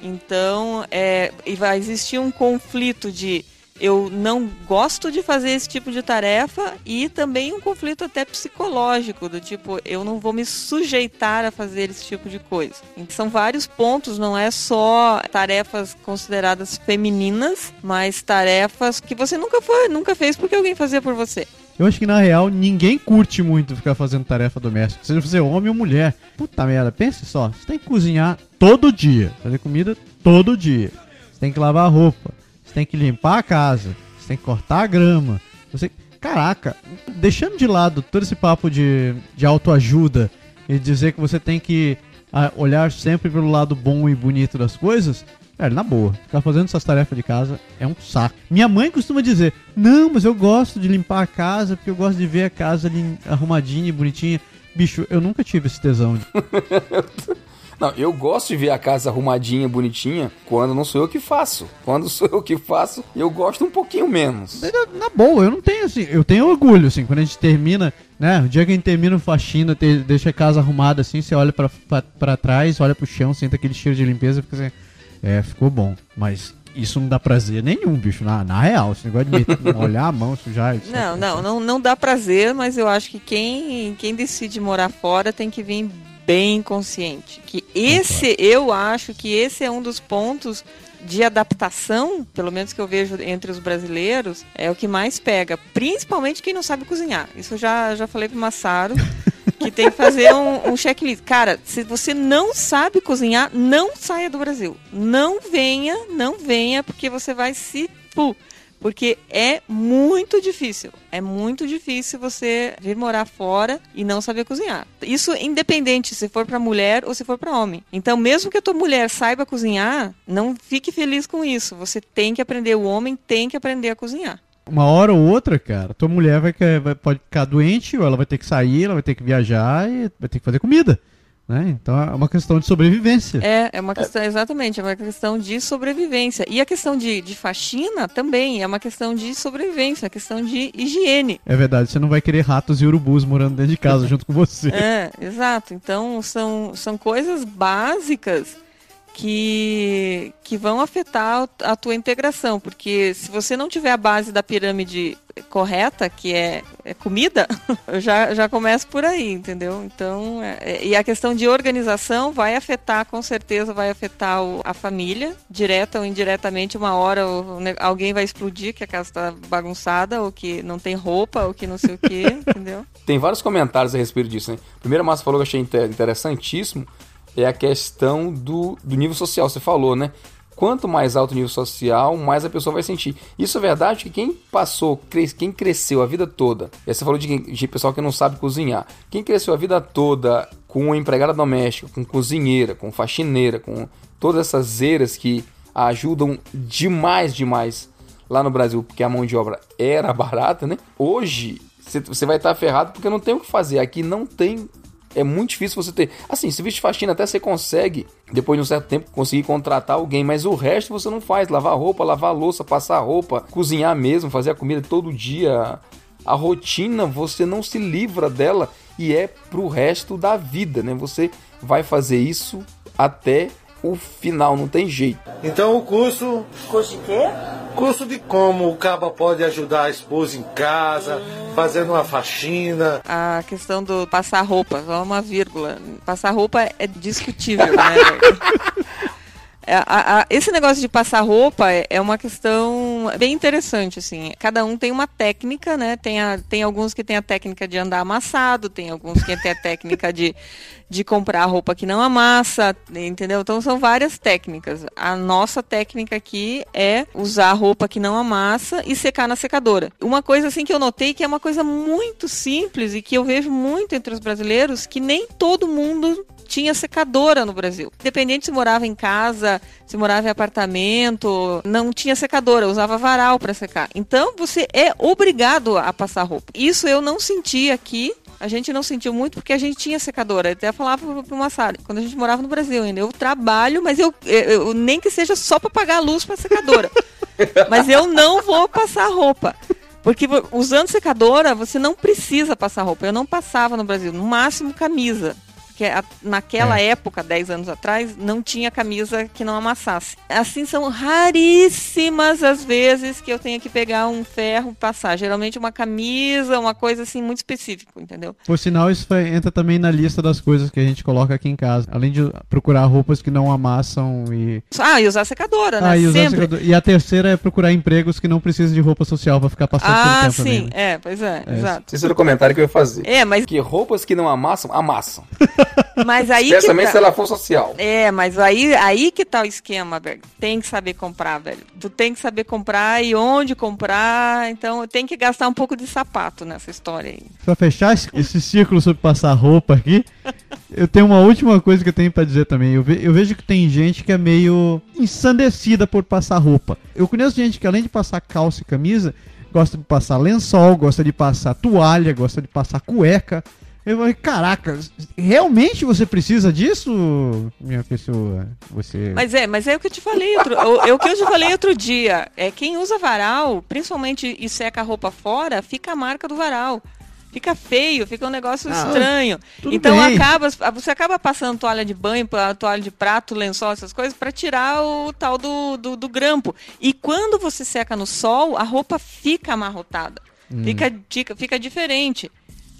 Então, é, vai existir um conflito de eu não gosto de fazer esse tipo de tarefa e também um conflito até psicológico, do tipo, eu não vou me sujeitar a fazer esse tipo de coisa. Então, são vários pontos, não é só tarefas consideradas femininas, mas tarefas que você nunca foi, nunca fez porque alguém fazia por você. Eu acho que na real ninguém curte muito ficar fazendo tarefa doméstica, seja você homem ou mulher. Puta merda, pense só, você tem que cozinhar todo dia, fazer comida todo dia. Você tem que lavar a roupa, você tem que limpar a casa, você tem que cortar a grama. Você, caraca, deixando de lado todo esse papo de, de autoajuda e dizer que você tem que ah, olhar sempre pelo lado bom e bonito das coisas, Cara, na boa, ficar fazendo essas tarefas de casa é um saco. Minha mãe costuma dizer: Não, mas eu gosto de limpar a casa porque eu gosto de ver a casa ali arrumadinha e bonitinha. Bicho, eu nunca tive esse tesão. De... Não, eu gosto de ver a casa arrumadinha, bonitinha, quando não sou eu que faço. Quando sou eu que faço, eu gosto um pouquinho menos. Na, na boa, eu não tenho assim, eu tenho orgulho, assim, quando a gente termina, né? O dia que a gente termina o faxina, te, deixa a casa arrumada assim, você olha pra trás, olha pro chão, sente aquele cheiro de limpeza e fica assim é, ficou bom. Mas isso não dá prazer nenhum, bicho, na, na real. Esse negócio de meter, olhar a mão, sujar. Não, não, não, não dá prazer, mas eu acho que quem, quem decide morar fora tem que vir bem consciente. Que esse, eu acho que esse é um dos pontos de adaptação, pelo menos que eu vejo entre os brasileiros, é o que mais pega. Principalmente quem não sabe cozinhar. Isso eu já, já falei pro Massaro. que tem que fazer um, um checklist. Cara, se você não sabe cozinhar, não saia do Brasil. Não venha, não venha, porque você vai se. Puh, porque é muito difícil. É muito difícil você vir morar fora e não saber cozinhar. Isso independente se for para mulher ou se for para homem. Então, mesmo que a tua mulher saiba cozinhar, não fique feliz com isso. Você tem que aprender, o homem tem que aprender a cozinhar. Uma hora ou outra, cara, tua mulher vai, vai, pode ficar doente, ou ela vai ter que sair, ela vai ter que viajar e vai ter que fazer comida. Né? Então é uma questão de sobrevivência. É, é uma questão, exatamente, é uma questão de sobrevivência. E a questão de, de faxina também é uma questão de sobrevivência, é uma questão de higiene. É verdade, você não vai querer ratos e urubus morando dentro de casa junto com você. É, exato. Então são, são coisas básicas que, que vão afetar a tua integração, porque se você não tiver a base da pirâmide correta, que é, é comida, já, já começa por aí, entendeu? Então, é, é, e a questão de organização vai afetar, com certeza, vai afetar o, a família, direta ou indiretamente, uma hora ou, alguém vai explodir que a casa está bagunçada, ou que não tem roupa, ou que não sei o que, entendeu? Tem vários comentários a respeito disso, né? Primeiro, a Márcia falou que eu achei interessantíssimo, é a questão do, do nível social. Você falou, né? Quanto mais alto o nível social, mais a pessoa vai sentir. Isso é verdade que quem passou, quem cresceu a vida toda, e você falou de, de pessoal que não sabe cozinhar, quem cresceu a vida toda com empregada doméstica, com cozinheira, com faxineira, com todas essas eiras que ajudam demais, demais lá no Brasil, porque a mão de obra era barata, né? Hoje você vai estar ferrado porque não tem o que fazer. Aqui não tem é muito difícil você ter. Assim, serviço de faxina até você consegue, depois de um certo tempo, conseguir contratar alguém, mas o resto você não faz. Lavar roupa, lavar louça, passar roupa, cozinhar mesmo, fazer a comida todo dia. a rotina você não se livra dela e é pro resto da vida, né? Você vai fazer isso até o final, não tem jeito. Então o curso. Curso de quê? Curso de como o caba pode ajudar a esposa em casa, fazendo uma faxina. A questão do passar roupa, só uma vírgula. Passar roupa é discutível, né? É, a, a, esse negócio de passar roupa é, é, uma questão bem interessante, assim. Cada um tem uma técnica, né? Tem, a, tem alguns que tem a técnica de andar amassado, tem alguns que tem a técnica de, de comprar roupa que não amassa, entendeu? Então são várias técnicas. A nossa técnica aqui é usar roupa que não amassa e secar na secadora. Uma coisa assim que eu notei que é uma coisa muito simples e que eu vejo muito entre os brasileiros, que nem todo mundo tinha secadora no Brasil. Independente se morava em casa, se morava em apartamento, não tinha secadora, usava varal para secar. Então você é obrigado a passar roupa. Isso eu não senti aqui. A gente não sentiu muito porque a gente tinha secadora. Eu até falava para uma Sara, quando a gente morava no Brasil ainda, eu trabalho, mas eu, eu nem que seja só para pagar a luz para secadora. mas eu não vou passar roupa. Porque usando secadora, você não precisa passar roupa. Eu não passava no Brasil, no máximo camisa que a, naquela é. época, 10 anos atrás, não tinha camisa que não amassasse. Assim, são raríssimas as vezes que eu tenho que pegar um ferro e passar. Geralmente uma camisa, uma coisa assim muito específica, entendeu? Por sinal, isso entra também na lista das coisas que a gente coloca aqui em casa. Além de procurar roupas que não amassam e... Ah, e usar secadora, né? Ah, e, usar secadora. e a terceira é procurar empregos que não precisam de roupa social para ficar passando ah, tempo sim. também. Né? É, pois é, é exato. Esse era o comentário que eu ia fazer. É, mas... Que roupas que não amassam, amassam. Mas aí Especialmente tá... se ela for social. É, mas aí, aí que tá o esquema, velho. Tem que saber comprar, velho. Tu tem que saber comprar e onde comprar. Então tem que gastar um pouco de sapato nessa história aí. Pra fechar esse, círculo sobre passar roupa aqui, eu tenho uma última coisa que eu tenho para dizer também. Eu, ve, eu vejo que tem gente que é meio ensandecida por passar roupa. Eu conheço gente que além de passar calça e camisa, gosta de passar lençol, gosta de passar toalha, gosta de passar cueca. Eu falei, caraca, realmente você precisa disso, minha pessoa? Você... Mas é, mas é o que eu te falei outro, é o que eu te falei outro dia. É quem usa varal, principalmente e seca a roupa fora, fica a marca do varal. Fica feio, fica um negócio ah, estranho. Então bem. acaba, você acaba passando toalha de banho, toalha de prato, lençol, essas coisas, para tirar o tal do, do, do, grampo. E quando você seca no sol, a roupa fica amarrotada. Hum. Fica, fica diferente.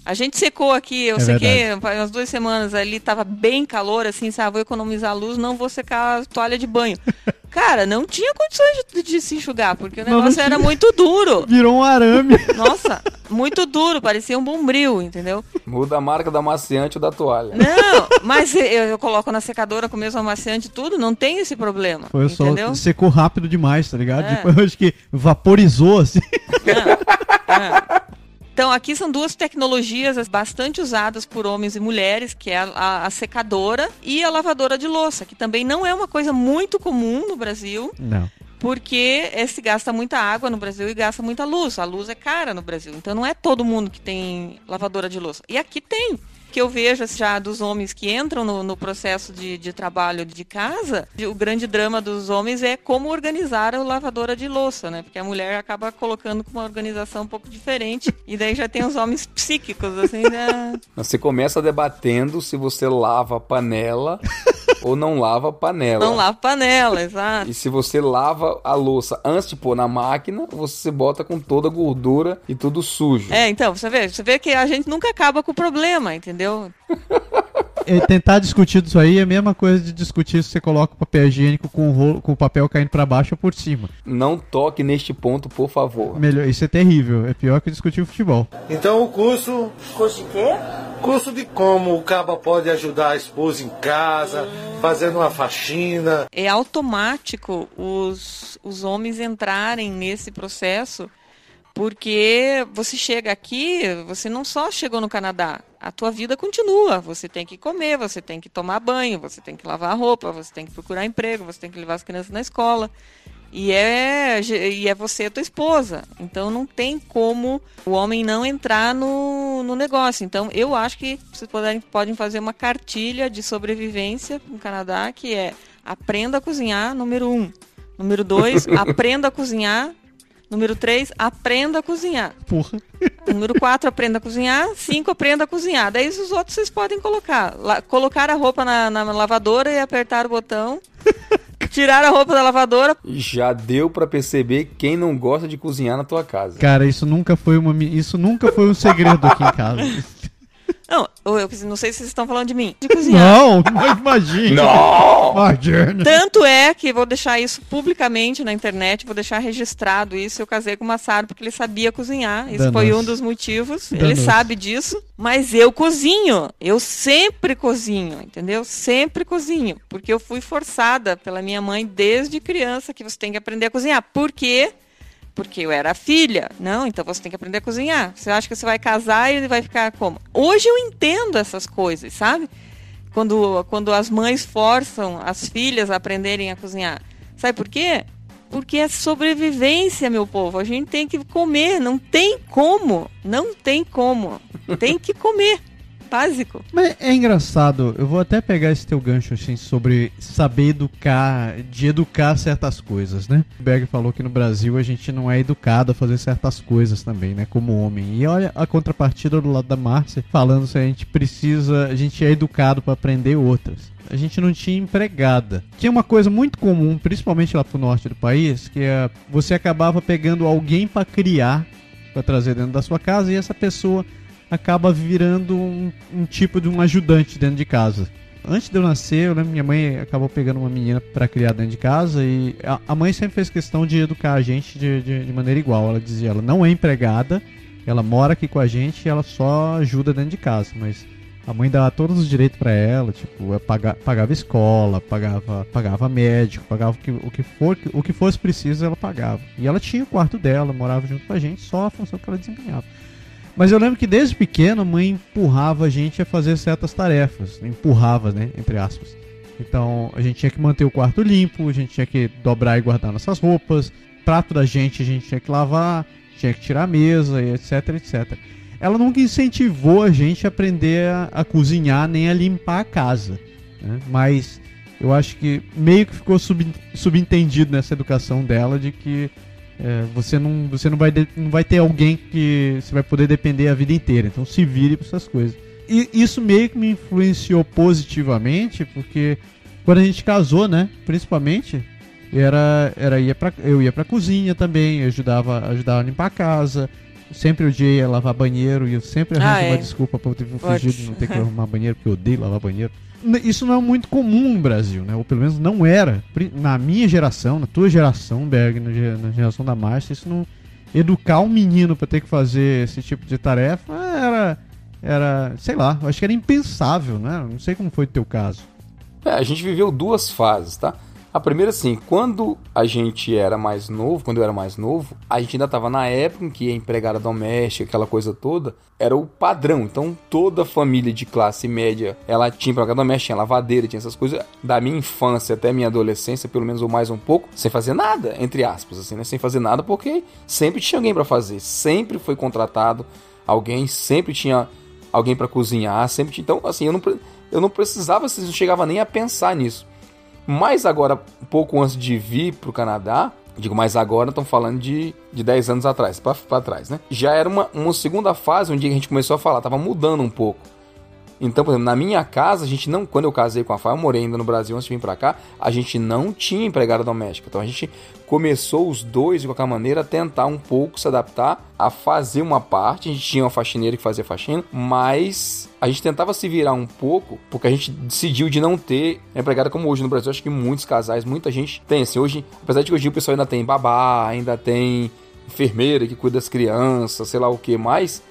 A gente secou aqui, eu é sequei umas duas semanas ali, tava bem calor, assim, sabe? Vou economizar a luz, não vou secar a toalha de banho. Cara, não tinha condições de, de se enxugar, porque o negócio era muito duro. Virou um arame. Nossa, muito duro, parecia um bombril, entendeu? Muda a marca da amaciante ou da toalha. Não, mas eu, eu coloco na secadora com o mesmo amaciante e tudo, não tem esse problema. Foi entendeu? só secou rápido demais, tá ligado? É. Depois eu acho que vaporizou assim. É. É. Então, aqui são duas tecnologias bastante usadas por homens e mulheres, que é a, a, secadora e a lavadora de louça, que também não é uma coisa muito comum no Brasil. Não. Porque esse gasta muita água no Brasil e gasta muita luz. A luz é cara no Brasil. Então não é todo mundo que tem lavadora de louça. E aqui tem que eu vejo já dos homens que entram no, no processo de, de, trabalho de casa, o grande drama dos homens é como organizar a lavadora de louça, né? Porque a mulher acaba colocando com uma organização um pouco diferente e daí já tem os homens psíquicos, assim, né? Você começa debatendo se você lava a panela ou não lava panela. Não lava panela, exato. E se você lava a louça antes de pôr na máquina, você bota com toda a gordura e tudo sujo. É, então, você vê, você vê que a gente nunca acaba com o problema, entendeu? É, tentar discutir isso aí é a mesma coisa de discutir se você coloca o papel higiênico com o, rolo, com o papel caindo para baixo ou por cima. Não toque neste ponto, por favor. Melhor, isso é terrível. É pior que discutir o futebol. Então o curso. Curso de quê? Curso de como o caba pode ajudar a esposa em casa, hum. fazendo uma faxina. É automático os, os homens entrarem nesse processo porque você chega aqui, você não só chegou no Canadá, a tua vida continua. Você tem que comer, você tem que tomar banho, você tem que lavar a roupa, você tem que procurar emprego, você tem que levar as crianças na escola. E é, e é você e a tua esposa. Então não tem como o homem não entrar no, no negócio. Então eu acho que vocês podem, podem fazer uma cartilha de sobrevivência no Canadá que é aprenda a cozinhar, número um. Número dois, aprenda a cozinhar Número 3, aprenda a cozinhar. Porra. Número 4, aprenda a cozinhar. 5, aprenda a cozinhar. Daí os outros vocês podem colocar. La colocar a roupa na, na lavadora e apertar o botão. Tirar a roupa da lavadora. Já deu pra perceber quem não gosta de cozinhar na tua casa. Cara, isso nunca foi uma isso nunca foi um segredo aqui em casa. Não, eu, não sei se vocês estão falando de mim. De cozinhar. Não, não imagina. Não! Imagina. Tanto é que vou deixar isso publicamente na internet, vou deixar registrado isso. Eu casei com o Massaro porque ele sabia cozinhar. Isso foi um dos motivos. Ele Danoso. sabe disso. Mas eu cozinho. Eu sempre cozinho, entendeu? Sempre cozinho. Porque eu fui forçada pela minha mãe desde criança que você tem que aprender a cozinhar. Por quê? Porque eu era filha. Não, então você tem que aprender a cozinhar. Você acha que você vai casar e vai ficar como? Hoje eu entendo essas coisas, sabe? Quando, quando as mães forçam as filhas a aprenderem a cozinhar. Sabe por quê? Porque é sobrevivência, meu povo. A gente tem que comer. Não tem como. Não tem como. Tem que comer. Básico. Mas é engraçado, eu vou até pegar esse teu gancho assim sobre saber educar, de educar certas coisas, né? O Berg falou que no Brasil a gente não é educado a fazer certas coisas também, né? Como homem. E olha a contrapartida do lado da Márcia falando se a gente precisa, a gente é educado para aprender outras. A gente não tinha empregada. Tinha uma coisa muito comum, principalmente lá pro norte do país, que é você acabava pegando alguém para criar, para trazer dentro da sua casa e essa pessoa acaba virando um, um tipo de um ajudante dentro de casa. Antes de eu nascer, eu lembro minha mãe acabou pegando uma menina para criar dentro de casa e a, a mãe sempre fez questão de educar a gente de, de, de maneira igual. Ela dizia, ela não é empregada, ela mora aqui com a gente e ela só ajuda dentro de casa, mas a mãe dava todos os direitos para ela, tipo, é paga, pagava escola, pagava, pagava médico, pagava o que, o que for, o que fosse preciso ela pagava. E ela tinha o quarto dela, morava junto com a gente, só a função que ela desempenhava. Mas eu lembro que desde pequeno a mãe empurrava a gente a fazer certas tarefas. Empurrava, né? Entre aspas. Então a gente tinha que manter o quarto limpo, a gente tinha que dobrar e guardar nossas roupas, prato da gente a gente tinha que lavar, tinha que tirar a mesa, e etc, etc. Ela nunca incentivou a gente a aprender a, a cozinhar nem a limpar a casa. né? Mas eu acho que meio que ficou sub, subentendido nessa educação dela de que é, você não, você não vai, de- não vai ter alguém que você vai poder depender a vida inteira. Então se vire para essas coisas. E isso meio que me influenciou positivamente, porque quando a gente casou, né, principalmente, era, era ia pra, eu ia pra cozinha também, ajudava, ajudava a limpar a casa. Sempre odiei lavar banheiro e eu sempre arranjo Ah, é. uma desculpa pra eu fugir de não ter que arrumar banheiro, porque eu odeio lavar banheiro. Isso não é muito comum no Brasil, né? Ou pelo menos não era. Na minha geração, na tua geração, Berg, na ge- na geração da Márcia, isso não. Educar um menino pra ter que fazer esse tipo de tarefa era. Era. Sei lá, acho que era impensável, né? Não sei como foi o teu caso. É, a gente viveu duas fases, tá? A primeira, assim, quando a gente era mais novo, quando eu era mais novo, a gente ainda tava na época em que a empregada doméstica, aquela coisa toda, era o padrão. Então, toda família de classe média, ela tinha empregada doméstica, tinha lavadeira, tinha essas coisas. Da minha infância até minha adolescência, pelo menos ou mais um pouco, sem fazer nada, entre aspas, assim, né? Sem fazer nada, porque sempre tinha alguém pra fazer. Sempre foi contratado alguém, sempre tinha alguém pra cozinhar, sempre tinha... Então, assim, eu não, eu não precisava, assim, não chegava nem a pensar nisso. Mas agora, pouco antes de vir pro Canadá, digo mais agora, estão falando de, de 10 anos atrás, pra trás, né? Já era uma, uma segunda fase, que a gente começou a falar, tava mudando um pouco. Então, por exemplo, na minha casa, a gente não. Quando eu casei com a Fá, eu morei ainda no Brasil antes de vir pra cá, a gente não tinha empregada doméstica. Então a gente começou os dois, de qualquer maneira, a tentar um pouco se adaptar a fazer uma parte. A gente tinha uma faxineira que fazia faxina, mas a gente tentava se virar um pouco, porque a gente decidiu de não ter empregada como hoje no Brasil. Acho que muitos casais, muita gente tem. Assim, hoje, apesar de que hoje o pessoal ainda tem babá, ainda tem enfermeira que cuida das crianças, sei lá o que mais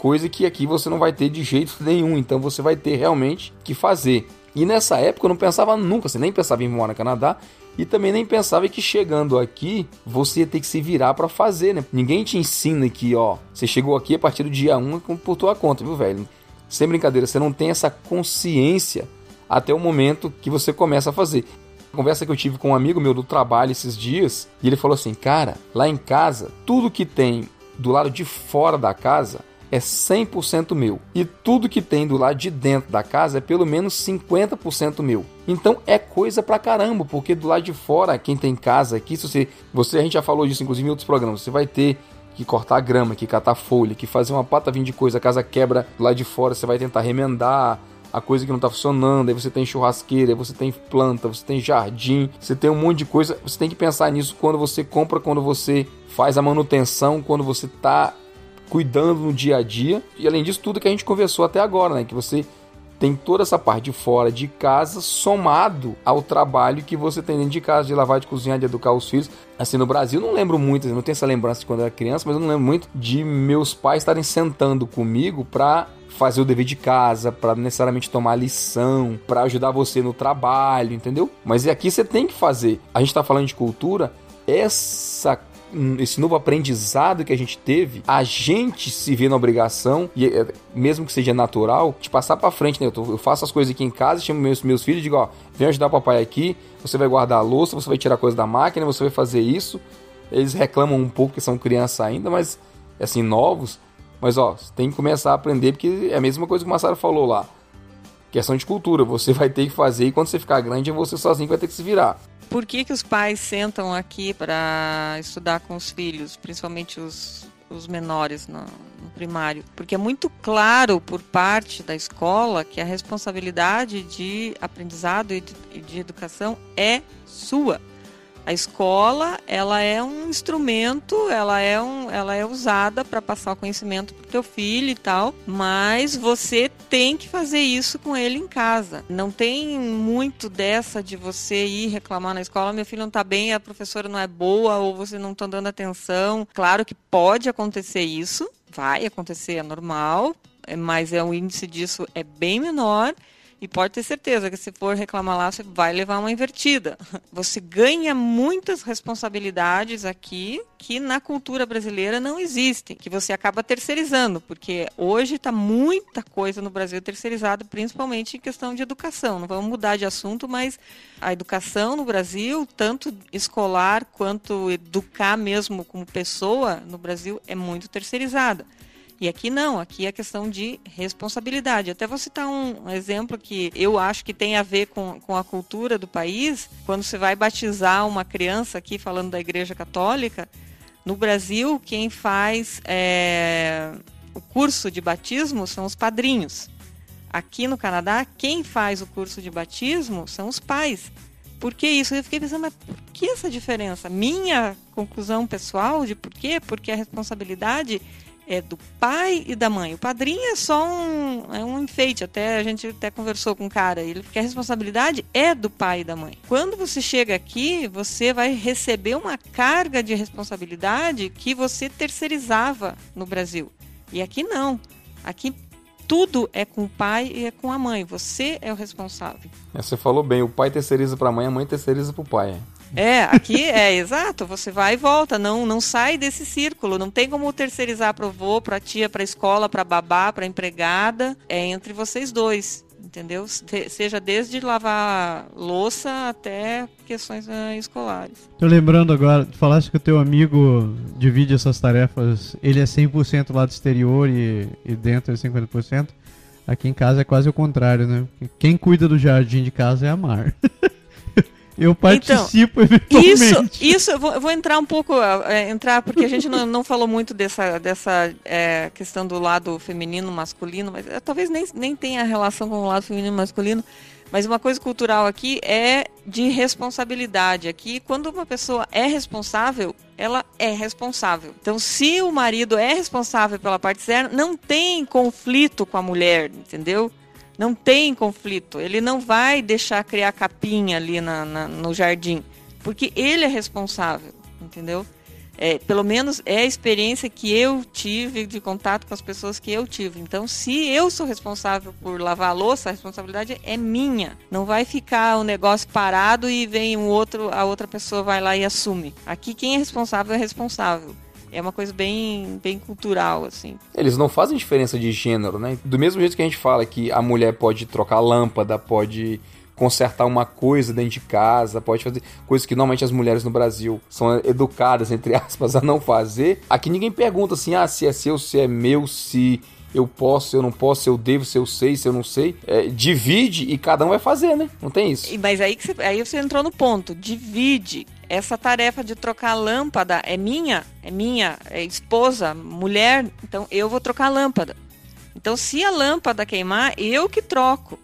coisa que aqui você não vai ter de jeito nenhum, então você vai ter realmente que fazer. E nessa época eu não pensava nunca, você nem pensava em morar no Canadá e também nem pensava que chegando aqui você ia ter que se virar para fazer, né? Ninguém te ensina que, ó, você chegou aqui a partir do dia 1 por tua conta, viu, velho? Sem brincadeira, você não tem essa consciência até o momento que você começa a fazer. Conversa que eu tive com um amigo meu do trabalho esses dias, e ele falou assim: "Cara, lá em casa, tudo que tem do lado de fora da casa é 100% meu. E tudo que tem do lado de dentro da casa é pelo menos 50% meu. Então é coisa pra caramba, porque do lado de fora, quem tem casa aqui, se você, você a gente já falou disso inclusive em outros programas, você vai ter que cortar grama, que catar folha, que fazer uma pata vinda de coisa, a casa quebra lá de fora, você vai tentar remendar a coisa que não está funcionando, aí você tem churrasqueira, aí você tem planta, você tem jardim, você tem um monte de coisa. Você tem que pensar nisso quando você compra, quando você faz a manutenção, quando você está cuidando no dia a dia. E além disso, tudo que a gente conversou até agora, né? Que você tem toda essa parte de fora de casa somado ao trabalho que você tem dentro de casa, de lavar, de cozinhar, de educar os filhos. Assim, no Brasil, não lembro muito, não tenho essa lembrança de quando era criança, mas eu não lembro muito de meus pais estarem sentando comigo para fazer o dever de casa, para necessariamente tomar lição, para ajudar você no trabalho, entendeu? Mas aqui você tem que fazer. A gente tá falando de cultura, essa esse novo aprendizado que a gente teve, a gente se vê na obrigação, e é, mesmo que seja natural, de passar para frente, né? Eu, tô, eu, faço as coisas aqui em casa, chamo meus, meus filhos e digo, ó, vem ajudar o papai aqui, você vai guardar a louça, você vai tirar coisa da máquina, você vai fazer isso. Eles reclamam um pouco que são crianças ainda, mas assim, novos. Mas ó, tem que começar a aprender, porque é a mesma coisa que o Massaro falou lá. Questão de cultura, você vai ter que fazer e quando você ficar grande você sozinho vai ter que se virar por que, que os pais sentam aqui para estudar com os filhos, principalmente os, os menores no, no, primário? Porque é muito claro por parte da escola que a responsabilidade de aprendizado e de, de educação é sua. A escola, ela é um instrumento, ela é, um, ela é usada para passar o conhecimento para o teu filho e tal, mas você tem que fazer isso com ele em casa. Não tem muito dessa de você ir reclamar na escola, meu filho não está bem, a professora não é boa ou você não está dando atenção. Claro que pode acontecer isso, vai acontecer, é normal, mas é o índice disso é bem menor e pode ter certeza que se for reclamar lá, você vai levar uma invertida. Você ganha muitas responsabilidades aqui que na cultura brasileira não existem, que você acaba terceirizando, porque hoje está muita coisa no Brasil terceirizada, principalmente em questão de educação. Não vamos mudar de assunto, mas a educação no Brasil, tanto escolar quanto educar mesmo como pessoa no Brasil, é muito terceirizada. E aqui não, aqui é questão de responsabilidade. Até vou citar um exemplo que eu acho que tem a ver com, com a cultura do país. Quando você vai batizar uma criança, aqui falando da Igreja Católica, no Brasil, quem faz é, o curso de batismo são os padrinhos. Aqui no Canadá, quem faz o curso de batismo são os pais. Por que isso? Eu fiquei pensando, mas por que essa diferença? Minha conclusão pessoal de por quê? Porque a responsabilidade é do pai e da mãe. O padrinho é só um, é um enfeite. Até a gente até conversou com o cara. Ele que a responsabilidade é do pai e da mãe. Quando você chega aqui, você vai receber uma carga de responsabilidade que você terceirizava no Brasil. E aqui não. Aqui tudo é com o pai e é com a mãe. Você é o responsável. É, você falou bem, o pai terceiriza para a mãe, a mãe terceiriza para o pai. É, aqui é exato, você vai e volta, não, não sai desse círculo, não tem como terceirizar para o avô, para a tia, para a escola, para babá, para empregada, é entre vocês dois, entendeu? Seja desde lavar louça até questões uh, escolares. Tô lembrando agora, tu falaste que o teu amigo divide essas tarefas, ele é 100% lado exterior e, e dentro é 50%. Aqui em casa é quase o contrário, né? Quem cuida do jardim de casa é a Mar. Eu participo então, eventualmente. Isso, isso eu vou, eu vou entrar um pouco, é, entrar, porque a gente não, não falou muito dessa, dessa é, questão do lado feminino, masculino, mas é, talvez nem, nem tenha relação com o lado feminino masculino. Mas uma coisa cultural aqui é de responsabilidade. Aqui, quando uma pessoa é responsável, ela é responsável. Então, se o marido é responsável pela parte externa, não tem conflito com a mulher, entendeu? Não tem conflito. Ele não vai deixar criar capinha ali na, na no jardim, porque ele é responsável, entendeu? É, pelo menos é a experiência que eu tive de contato com as pessoas que eu tive. Então, se eu sou responsável por lavar a louça, a responsabilidade é minha. Não vai ficar o negócio parado e vem um outro, a outra pessoa vai lá e assume. Aqui quem é responsável é responsável. É uma coisa bem, bem cultural, assim. Eles não fazem diferença de gênero, né? Do mesmo jeito que a gente fala que a mulher pode trocar lâmpada, pode consertar uma coisa dentro de casa, pode fazer coisas que normalmente as mulheres no Brasil são educadas, entre aspas, a não fazer. Aqui ninguém pergunta assim, ah, se é seu, se é meu, se eu posso, se eu não posso, se eu devo, se eu sei, se eu não sei. É, divide e cada um vai fazer, né? Não tem isso. E- Mas aí, que você, aí você entrou no ponto. Divide. Essa tarefa de trocar a lâmpada é minha, é minha, é esposa, mulher, então eu vou trocar a lâmpada. Então, se a lâmpada queimar, eu que troco.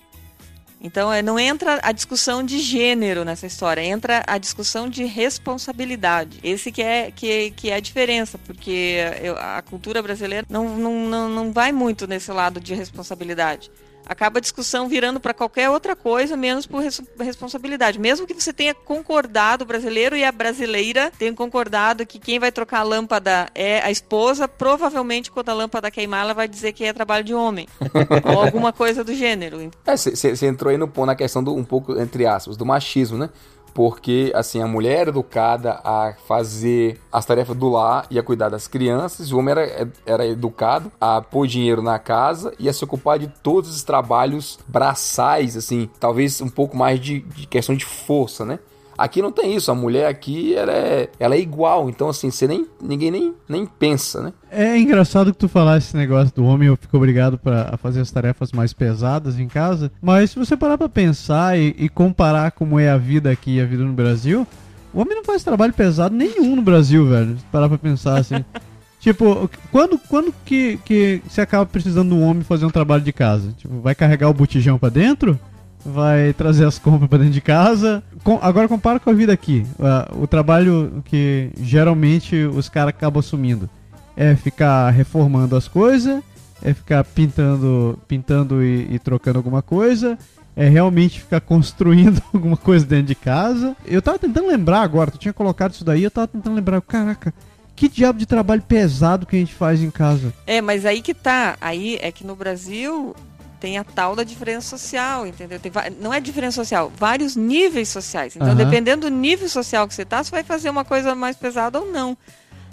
Então, é, não entra a discussão de gênero nessa história, entra a discussão de responsabilidade. Esse que é, que, que é a diferença, porque eu- a cultura brasileira não, não, não, não vai muito nesse lado de responsabilidade acaba a discussão virando para qualquer outra coisa, menos por res- responsabilidade. Mesmo que você tenha concordado, o brasileiro e a brasileira tenham concordado que quem vai trocar a lâmpada é a esposa, provavelmente quando a lâmpada queimar, ela vai dizer que é trabalho de homem. ou alguma coisa do gênero. Você entrou aí no, ponto- na questão do um pouco, entre aspas, do machismo, né? Porque, assim, a mulher era educada a fazer as tarefas do lar e a cuidar das crianças, o homem era, era educado a pôr dinheiro na casa e a se ocupar de todos os trabalhos braçais, assim, talvez um pouco mais de, de questão de força, né? Aqui não tem isso, a mulher aqui ela é, ela é igual, então assim, você nem, ninguém nem, nem pensa, né? É engraçado que tu falasse esse negócio do homem, eu fico obrigado pra a fazer as tarefas mais pesadas em casa. Mas se você parar pra pensar e, e comparar como é a vida aqui e a vida no Brasil, o homem não faz trabalho pesado nenhum no Brasil, velho. Se parar pra pensar assim. tipo, quando, quando que, que você acaba precisando de um homem fazer um trabalho de casa? Tipo, vai carregar o botijão pra dentro? Vai trazer as compras pra dentro de casa. Com- agora compara com a vida aqui. Ah, o trabalho que geralmente os caras acabam assumindo é ficar reformando as coisas, é ficar pintando, pintando e, e trocando alguma coisa, é realmente ficar construindo alguma coisa dentro de casa. Eu tava tentando lembrar agora, tu tinha colocado isso daí, eu tava tentando lembrar, caraca, que diabo de trabalho pesado que a gente faz em casa. É, mas aí que tá. Aí é que no Brasil tem a tal da diferença social, entendeu? Tem não é diferença social, vários níveis sociais. Então, Aham. dependendo do nível social que você tá, você vai fazer uma coisa mais pesada ou não.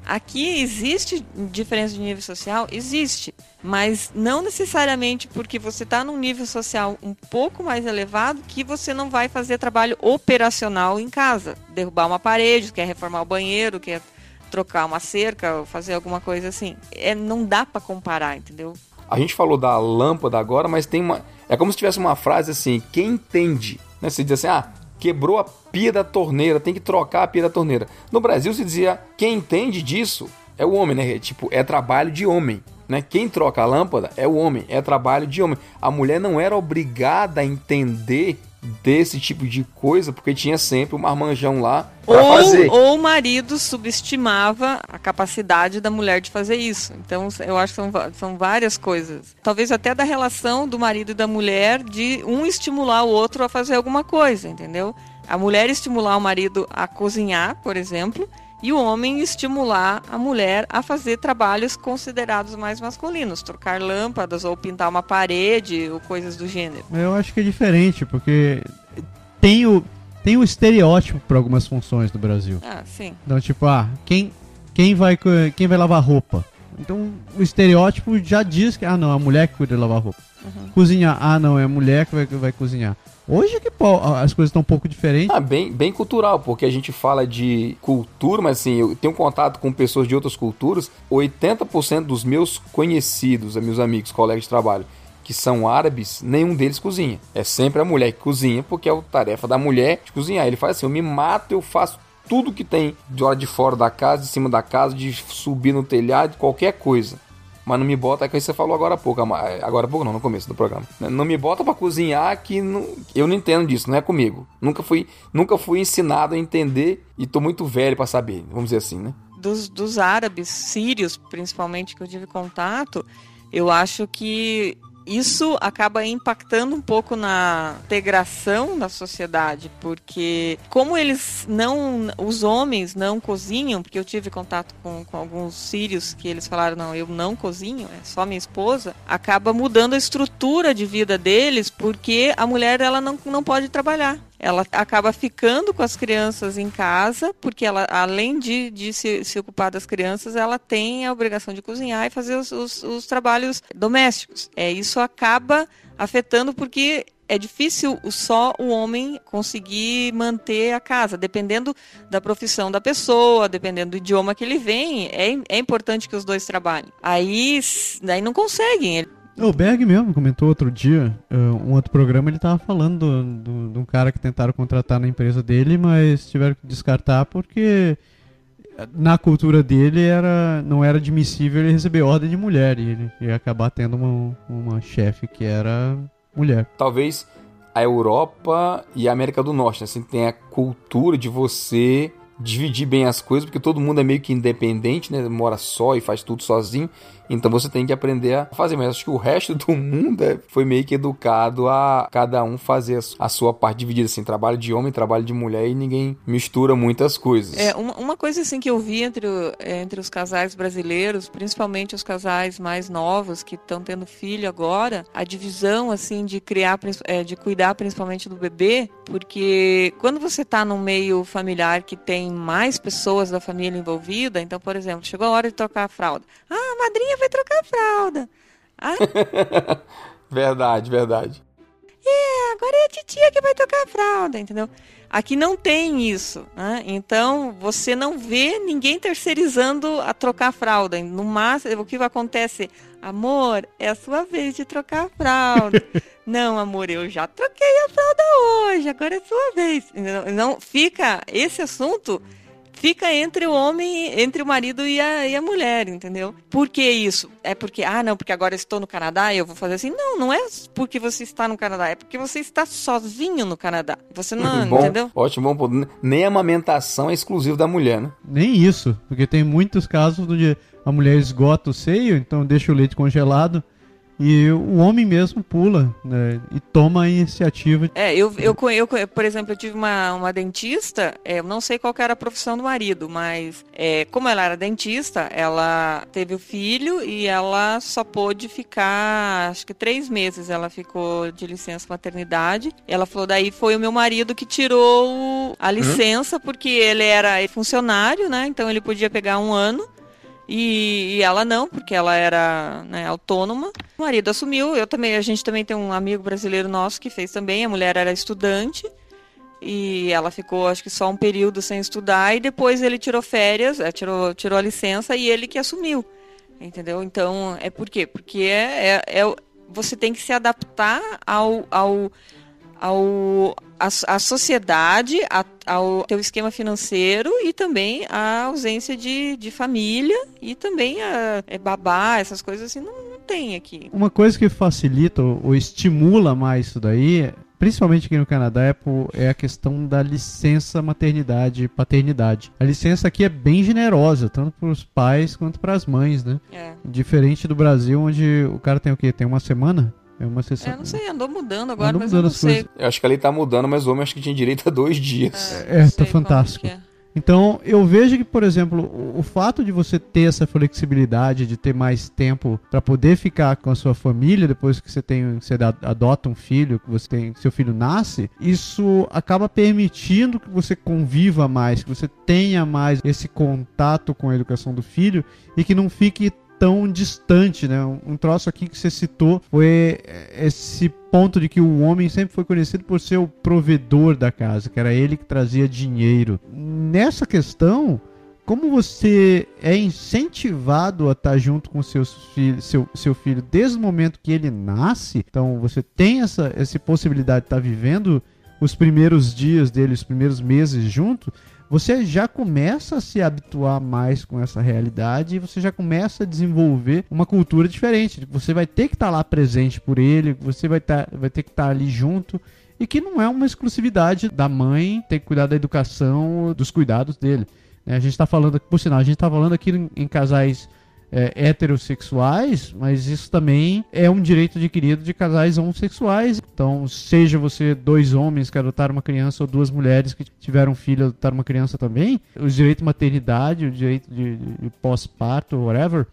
Aqui existe diferença de nível social? Existe. Mas não necessariamente porque você está num nível social um pouco mais elevado que você não vai fazer trabalho operacional em casa. Derrubar uma parede, quer reformar o banheiro, quer trocar uma cerca, ou fazer alguma coisa assim. É, não dá para comparar, entendeu? A gente falou da lâmpada agora, mas tem uma. É como se tivesse uma frase assim: quem entende? Né? Você diz assim: ah, quebrou a pia da torneira, tem que trocar a pia da torneira. No Brasil se dizia: quem entende disso é o homem, né? Tipo, é trabalho de homem. Né? Quem troca a lâmpada é o homem, é trabalho de homem. A mulher não era obrigada a entender desse tipo de coisa, porque tinha sempre um marmanjão lá pra fazer. Ou, o marido subestimava a capacidade da mulher de fazer isso. Então, eu acho que são, são várias coisas. Talvez até da relação do marido e da mulher, de um estimular o outro a fazer alguma coisa, entendeu? A mulher estimular o marido a cozinhar, por exemplo, e o homem estimular a mulher a fazer trabalhos considerados mais masculinos, trocar lâmpadas ou pintar uma parede ou coisas do gênero. Eu acho que é diferente, porque tem o, tem o estereótipo para algumas funções do Brasil. Ah, sim. Então, tipo, ah, quem, quem, vai, quem vai lavar roupa? Então, o estereótipo já diz que, ah, não, a mulher que cuida de lavar roupa. Cozinhar, ah, não, é a mulher que vai, que vai cozinhar. Hoje é que pô, as coisas estão um pouco diferentes. Ah, bem, bem cultural, porque a gente fala de cultura, mas assim, eu tenho contato com pessoas de outras culturas. 80% dos meus conhecidos, meus amigos, colegas de trabalho, que são árabes, nenhum deles cozinha. É sempre a mulher que cozinha, porque é a tarefa da mulher de cozinhar. Ele fala assim: eu me mato, eu faço tudo que tem de hora de fora da casa, de cima da casa, de subir no telhado, qualquer coisa. Mas não me bota, é que você falou agora há pouco, Ama- agora há pouco não, no começo do programa. Não me bota pra cozinhar que não- eu não entendo disso, não é comigo. Nunca fui, nunca fui ensinado a entender e tô muito velho pra saber, vamos dizer assim, né? dos, dos árabes, sírios principalmente, que eu tive contato, eu acho que isso acaba impactando um pouco na integração na sociedade, porque como eles não, os homens não cozinham, porque eu tive contato com, com alguns sírios que eles falaram, não, eu não cozinho, é só minha esposa, acaba mudando a estrutura de vida deles, porque a mulher ela não, não pode trabalhar ela acaba ficando com as crianças em casa, porque ela, além de, de se, se ocupar das crianças, ela tem a obrigação de cozinhar e fazer os, os, os trabalhos domésticos. É, isso acaba afetando porque é difícil só o homem conseguir manter a casa, dependendo da profissão da pessoa, dependendo do idioma que ele vem, é, é importante que os dois trabalhem. Aí, daí não conseguem. O Berg mesmo comentou outro dia, uh, um outro programa, ele tava falando de um cara que tentaram contratar na empresa dele, mas tiveram que descartar porque na cultura dele era não era admissível ele receber ordem de mulher e ele ia acabar tendo uma, uma chefe que era mulher. Talvez a Europa e a América do Norte, assim, tem a cultura de você dividir bem as coisas, porque todo mundo é meio que independente, né? Mora só e faz tudo sozinho. Então você tem que aprender a fazer. Mas acho que o resto do mundo é, foi meio que educado a cada um fazer a sua parte dividida, assim, trabalho de homem, trabalho de mulher e ninguém mistura muitas coisas. É, uma, uma coisa assim que eu vi entre, entre os casais brasileiros, principalmente os casais mais novos que estão tendo filho agora, a divisão assim de criar, é, de cuidar principalmente do bebê, porque quando você está num meio familiar que tem mais pessoas da família envolvida, então, por exemplo, chegou a hora de trocar a fralda. Ah, madrinha vai trocar a fralda. Ah. verdade, verdade. É, agora é a titia que vai trocar a fralda, entendeu? Aqui não tem isso, né? Então você não vê ninguém terceirizando a trocar a fralda. No máximo, o que acontece? Amor, é a sua vez de trocar a fralda. não, amor, eu já troquei a fralda hoje, agora é a sua vez. Não, não fica esse assunto fica entre o homem, entre o marido e a, e a mulher, entendeu? Por que isso? É porque, ah, não, porque agora estou no Canadá e eu vou fazer assim. Não, não é porque você está no Canadá, é porque você está sozinho no Canadá. Você não, bom, entendeu? Ótimo, bom, nem a amamentação é exclusivo da mulher, né? Nem isso, porque tem muitos casos onde a mulher esgota o seio, então deixa o leite congelado e o homem mesmo pula né, e toma a iniciativa. É, eu, eu, eu, por exemplo, eu tive uma, uma dentista, é, eu não sei qual era a profissão do marido, mas é, como ela era dentista, ela teve o filho e ela só pôde ficar, acho que três meses ela ficou de licença maternidade. Ela falou, daí foi o meu marido que tirou a licença, uhum. porque ele era funcionário, né? Então ele podia pegar um ano. E, e, ela não, porque ela era né, autônoma. O marido assumiu. Eu também, a gente também tem um amigo brasileiro nosso que fez também. A mulher era estudante e ela ficou, acho que só um período sem estudar e depois ele tirou férias, é, tirou, tirou a licença e ele que assumiu, entendeu? Então é por quê? Porque é, é, é você tem que se adaptar ao, ao ao, a, a sociedade, a, ao teu esquema financeiro e também a ausência de, de família e também a é, babá, essas coisas assim, não, não tem aqui. Uma coisa que facilita ou, ou estimula mais isso daí principalmente aqui no Canadá, é, é, a questão da licença maternidade e paternidade. A licença aqui é bem generosa, tanto para os pais quanto para as mães, né? É. Diferente do Brasil, onde o cara tem o quê? Tem uma semana? É uma sessão. É, não sei, andou mudando agora, andou mas mudando eu não sei. Eu acho que ali tá mudando, mas o homem acho que tinha direito a dois dias. É, é tá fantástico. É. Então, eu vejo que, por exemplo, o, o, fato de você ter essa flexibilidade, de ter mais tempo para poder ficar com a sua família depois que você tem, você adota um filho, que você tem, seu filho nasce, isso acaba permitindo que você conviva mais, que você tenha mais esse contato com a educação do filho e que não fique tão distante, né? Um troço aqui que você citou foi esse ponto de que o homem sempre foi conhecido por ser o provedor da casa, que era ele que trazia dinheiro. Nessa questão, como você é incentivado a estar junto com seus filho, seu, seu filho desde o momento que ele nasce, então você tem essa, essa possibilidade de estar vivendo os primeiros dias dele, os primeiros meses junto, você já começa a se habituar mais com essa realidade e você já começa a desenvolver uma cultura diferente. Você vai ter que estar tá lá presente por ele, você vai, tá, vai ter que estar tá ali junto e que não é uma exclusividade da mãe ter que cuidar da educação, dos cuidados dele. Né? A gente está falando, por sinal, a gente está falando aqui em, em casais é, heterossexuais, mas isso também é um direito adquirido de casais homossexuais. Então, seja você dois homens que adotaram uma criança ou duas mulheres que tiveram filho e adotaram uma criança também, o direito de maternidade, o direito de, de pós-parto, whatever,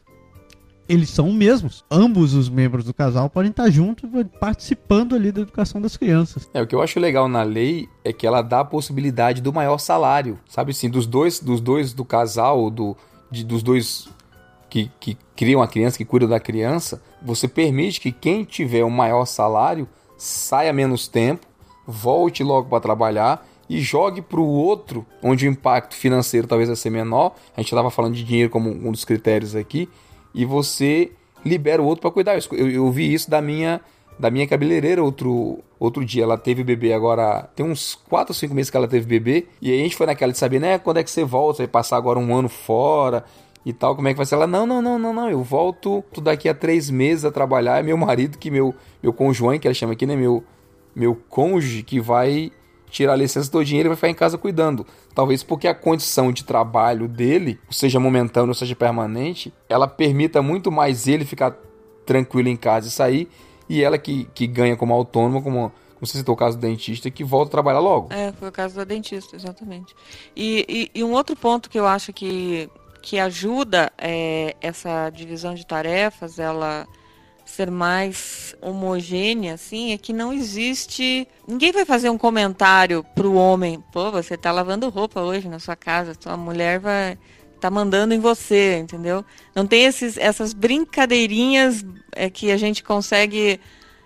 eles são os mesmos. Ambos os membros do casal podem estar juntos participando ali da educação das crianças. É, o que eu acho legal na lei é que ela dá a possibilidade do maior salário, sabe assim, dos dois, dos dois do casal, do, de, dos dois que, que criam a criança, que cuidam da criança, você permite que quem tiver o maior salário saia menos tempo, volte logo para trabalhar e jogue para o outro, onde o impacto financeiro talvez vai ser menor. A gente estava falando de dinheiro como um dos critérios aqui, e você libera o outro para cuidar. Eu, eu, vi isso da minha da minha cabeleireira outro, outro dia. Ela teve bebê agora. Tem uns 4 ou 5 meses que ela teve bebê. E aí a gente foi naquela de saber, né? Quando é que você volta? Vai passar agora um ano fora e tal. Como é que vai ser? Ela, não, não, não, não, não. Eu volto daqui a três meses a trabalhar. É meu marido, que meu, meu conjoão, que ela chama aqui, né? Meu, meu cônjuge, que vai tirar a licença do dinheiro e vai ficar em casa cuidando. Talvez porque a condição de trabalho dele, seja momentânea ou seja permanente, ela permita muito mais ele ficar tranquilo em casa e sair e ela que, que ganha como autônoma, como, como você citou o caso do dentista, que volta a trabalhar logo. É, foi o caso da dentista, exatamente. E, e, e um outro ponto que eu acho que, que ajuda é, essa divisão de tarefas, ela ser mais homogênea, assim, é que não existe. Ninguém vai fazer um comentário pro homem, pô, você tá lavando roupa hoje na sua casa, sua mulher vai tá mandando em você, entendeu? Não tem esses, essas brincadeirinhas é, que a gente consegue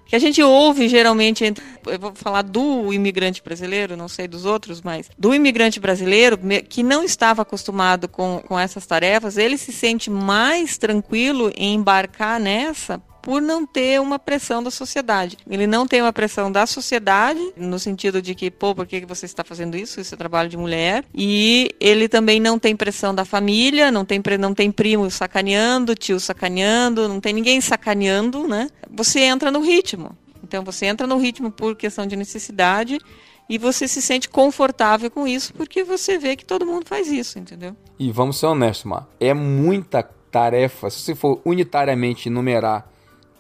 que a gente ouve geralmente, entre, eu vou falar do imigrante brasileiro, não sei dos outros, mas do imigrante brasileiro que não estava acostumado com, com essas tarefas, ele se sente mais tranquilo em embarcar nessa por não ter uma pressão da sociedade. Ele não tem uma pressão da sociedade, no sentido de que, pô, por que você está fazendo isso? Isso é trabalho de mulher. E ele também não tem pressão da família, não tem, não tem primo sacaneando, tio sacaneando, não tem ninguém sacaneando, né? Você entra no ritmo. Então você entra no ritmo por questão de necessidade e você se sente confortável com isso porque você vê que todo mundo faz isso, entendeu? E vamos ser honestos, Mar, é muita tarefa, se você for unitariamente numerar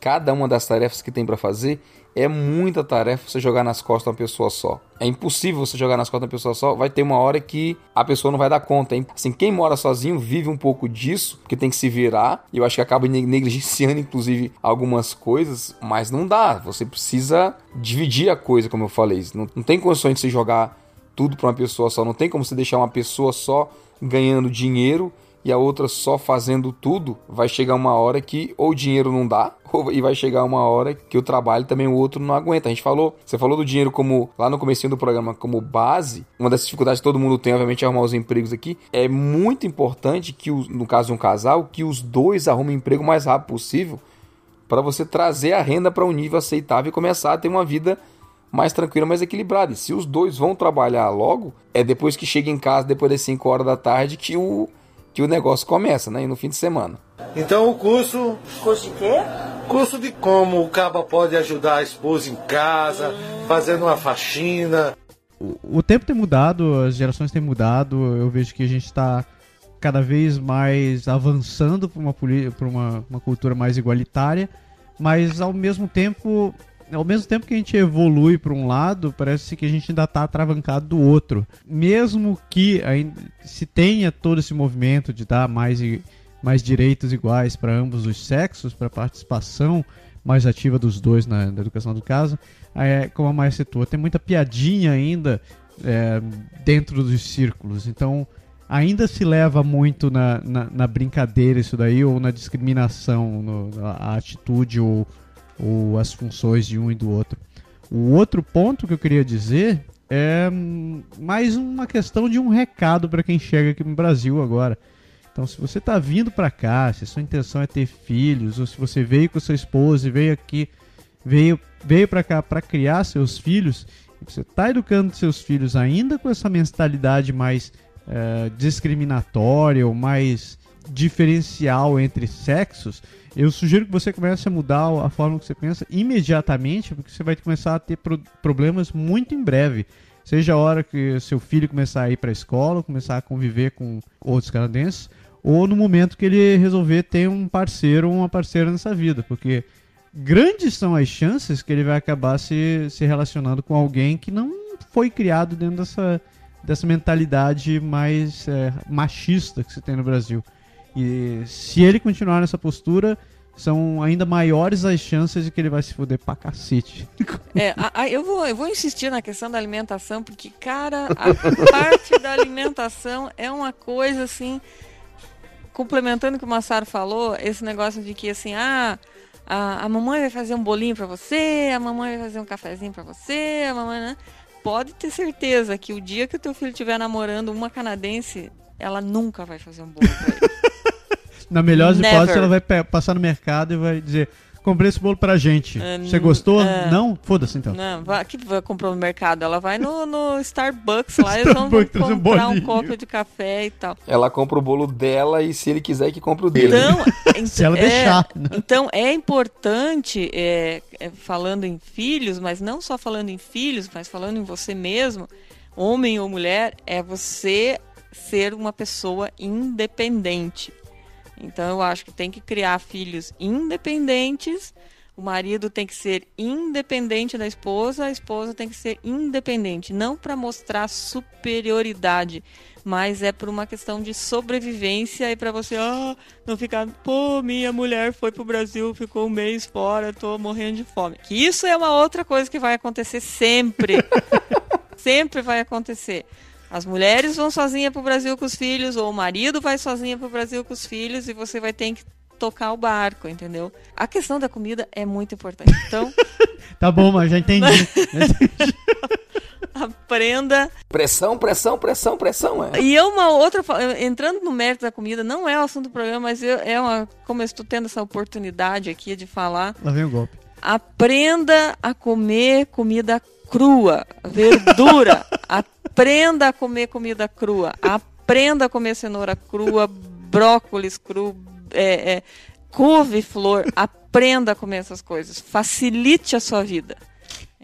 cada uma das tarefas que tem para fazer, é muita tarefa você jogar nas costas uma pessoa só. É impossível você jogar nas costas uma pessoa só. Vai ter uma hora que a pessoa não vai dar conta. Assim, quem mora sozinho vive um pouco disso, porque tem que se virar. E eu acho que acaba negligenciando, inclusive, algumas coisas. Mas não dá. Você precisa dividir a coisa, como eu falei. Não, não tem condições de você jogar tudo para uma pessoa só. Não tem como você deixar uma pessoa só ganhando dinheiro e a outra só fazendo tudo, vai chegar uma hora que ou o dinheiro não dá, ou, e vai chegar uma hora que o trabalho também o outro não aguenta. A gente falou, você falou do dinheiro como lá no começo do programa como base. Uma das dificuldades que todo mundo tem, obviamente, é arrumar os empregos aqui. É muito importante que no caso de um casal, que os dois arrumem emprego o mais rápido possível para você trazer a renda para um nível aceitável e começar a ter uma vida mais tranquila, mais equilibrada. E se os dois vão trabalhar logo, é depois que chega em casa, depois das 5 horas da tarde, que o que o negócio começa, né? E no fim de semana. Então o curso. Curso de quê? Curso de como o caba pode ajudar a esposa em casa, fazendo uma faxina. O, o tempo tem mudado, as gerações têm mudado. Eu vejo que a gente está cada vez mais avançando para uma, uma, uma cultura mais igualitária, mas ao mesmo tempo ao mesmo tempo que a gente evolui para um lado, parece que a gente ainda está atravancado do outro. Mesmo que ainda se tenha todo esse movimento de dar mais, mais direitos iguais para ambos os sexos, para participação mais ativa dos dois na, na educação do caso, é, como a Maia citou, tem muita piadinha ainda é, dentro dos círculos. Então, ainda se leva muito na, na, na brincadeira isso daí, ou na discriminação, no, a atitude ou ou as funções de um e do outro. O outro ponto que eu queria dizer é mais uma questão de um recado para quem chega aqui no Brasil agora. Então, se você está vindo para cá, se a sua intenção é ter filhos, ou se você veio com sua esposa e veio aqui, veio, veio para cá para criar seus filhos, e você está educando seus filhos ainda com essa mentalidade mais é, discriminatória ou mais diferencial entre sexos, eu sugiro que você comece a mudar a forma que você pensa imediatamente, porque você vai começar a ter pro problemas muito em breve. Seja a hora que seu filho começar a ir para a escola, começar a conviver com outros canadenses, ou no momento que ele resolver ter um parceiro ou uma parceira nessa vida, porque grandes são as chances que ele vai acabar se, se relacionando com alguém que não foi criado dentro dessa, dessa mentalidade mais é, machista que se tem no Brasil. E se ele continuar nessa postura, são ainda maiores as chances de que ele vai se foder pra cacete. É, a, a, eu, vou, eu vou insistir na questão da alimentação, porque, cara, a parte da alimentação é uma coisa assim. Complementando o que o Massaro falou, esse negócio de que assim, ah, a, a mamãe vai fazer um bolinho pra você, a mamãe vai fazer um cafezinho pra você, a mamãe, né? Pode ter certeza que o dia que o teu filho estiver namorando uma canadense, ela nunca vai fazer um bolo pra ele. Na melhor das Never. hipóteses, ela vai passar no mercado e vai dizer: comprei esse bolo pra gente. É, Você gostou? é. Não? Foda-se então. Não, vai, que vai comprar no mercado? Ela vai no, no Starbucks lá, eles vão Starbucks, traz um comprar um bolinho. copo de café e tal. Ela compra o bolo dela e se ele quiser que compre o dele. Então, ent- Se ela é, deixar, né? Então é importante, é, é, falando em filhos, mas não só falando em filhos, mas falando em você mesmo, homem ou mulher, é você ser uma pessoa independente. Então eu acho que tem que criar filhos independentes. O marido tem que ser independente da esposa, a esposa tem que ser independente, não para mostrar superioridade, mas é por uma questão de sobrevivência e para você, ah, não ficar, pô, minha mulher foi pro Brasil, ficou um mês fora, tô morrendo de fome. Que isso é uma outra coisa que vai acontecer sempre. sempre vai acontecer. As mulheres vão sozinha pro Brasil com os filhos, ou o marido vai sozinha pro Brasil com os filhos, e você vai ter que tocar o barco, entendeu? A questão da comida é muito importante. Então, Tá bom, mas já entendi. aprenda. Pressão, pressão, pressão, pressão. É. E é uma outra. Entrando no mérito da comida, não é o assunto do programa, mas eu- é uma. Como eu estou tendo essa oportunidade aqui de falar, Lá vem o golpe. aprenda a comer comida crua, verdura. aprenda a comer comida crua. Aprenda a comer cenoura crua, brócolis cru, é, é, couve-flor. Aprenda a comer essas coisas. Facilite a sua vida.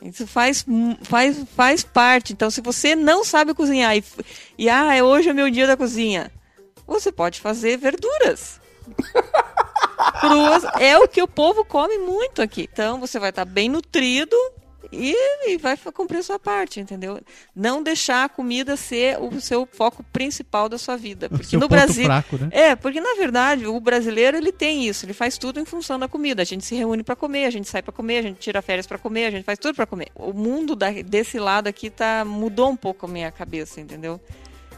Isso faz, faz, faz parte. Então, se você não sabe cozinhar e, e ah, é hoje é meu dia da cozinha, você pode fazer verduras cruas. É o que o povo come muito aqui. Então, você vai estar bem nutrido e, e vai cumprir a sua parte, entendeu? Não deixar a comida ser o seu foco principal da sua vida. Porque no Brasil. fraco, né? É, porque na verdade o brasileiro ele tem isso, ele faz tudo em função da comida. A gente se reúne para comer, a gente sai para comer, a gente tira férias para comer, a gente faz tudo para comer. O mundo da- desse lado aqui tá mudou um pouco a minha cabeça, entendeu?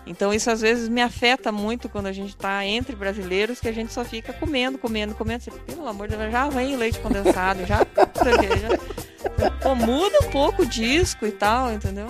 Então isso às vezes me afeta muito quando a gente tá entre brasileiros que a gente só fica comendo, comendo, comendo. Você, Pelo amor de Deus, já vem leite condensado, já, já pô, muda um pouco o disco e tal, entendeu?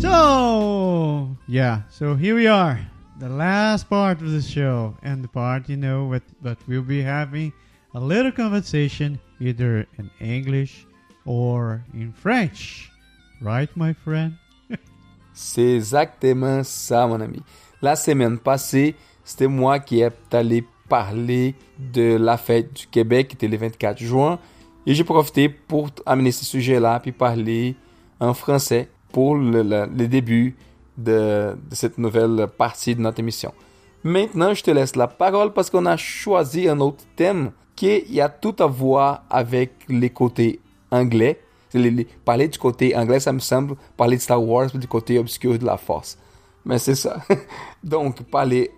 So, yeah, so here we are, the last part of the show, and the part, you know, what, but we'll be having a little conversation either in English or in French. Right, my friend? C'est exactement ça, mon ami. La semaine passée, c'était moi qui est allé parler de la fête du Québec, qui était le 24 juin. Et j'ai profité pour amener ce sujet-là, puis parler en français pour le, début de cette nouvelle partie de notre émission. Maintenant, je te laisse la parole parce qu'on a choisi un autre thème qui a tout à voir avec les côtés anglais. Les- du côté anglais, ça me semble Star Wars, du côté obscur de la force. Mais c'est ça. Donc, parler.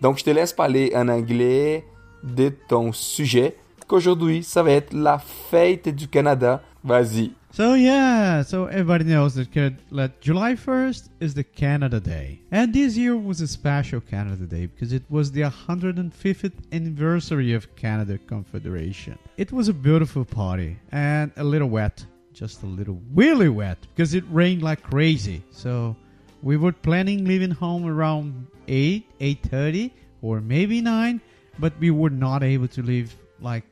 Donc, je te laisse parler en anglais de ton sujet, qu'aujourd'hui, ça va être la fête du Canada. Vas-y. So yeah, so everybody knows that, that July 1st is the Canada Day. And this year was a special Canada Day because it was the 150th anniversary of Canada Confederation. It was a beautiful party and a little wet, just a little really wet because it rained like crazy. So we were planning leaving home around 8, 8:30 or maybe 9, but we were not able to leave like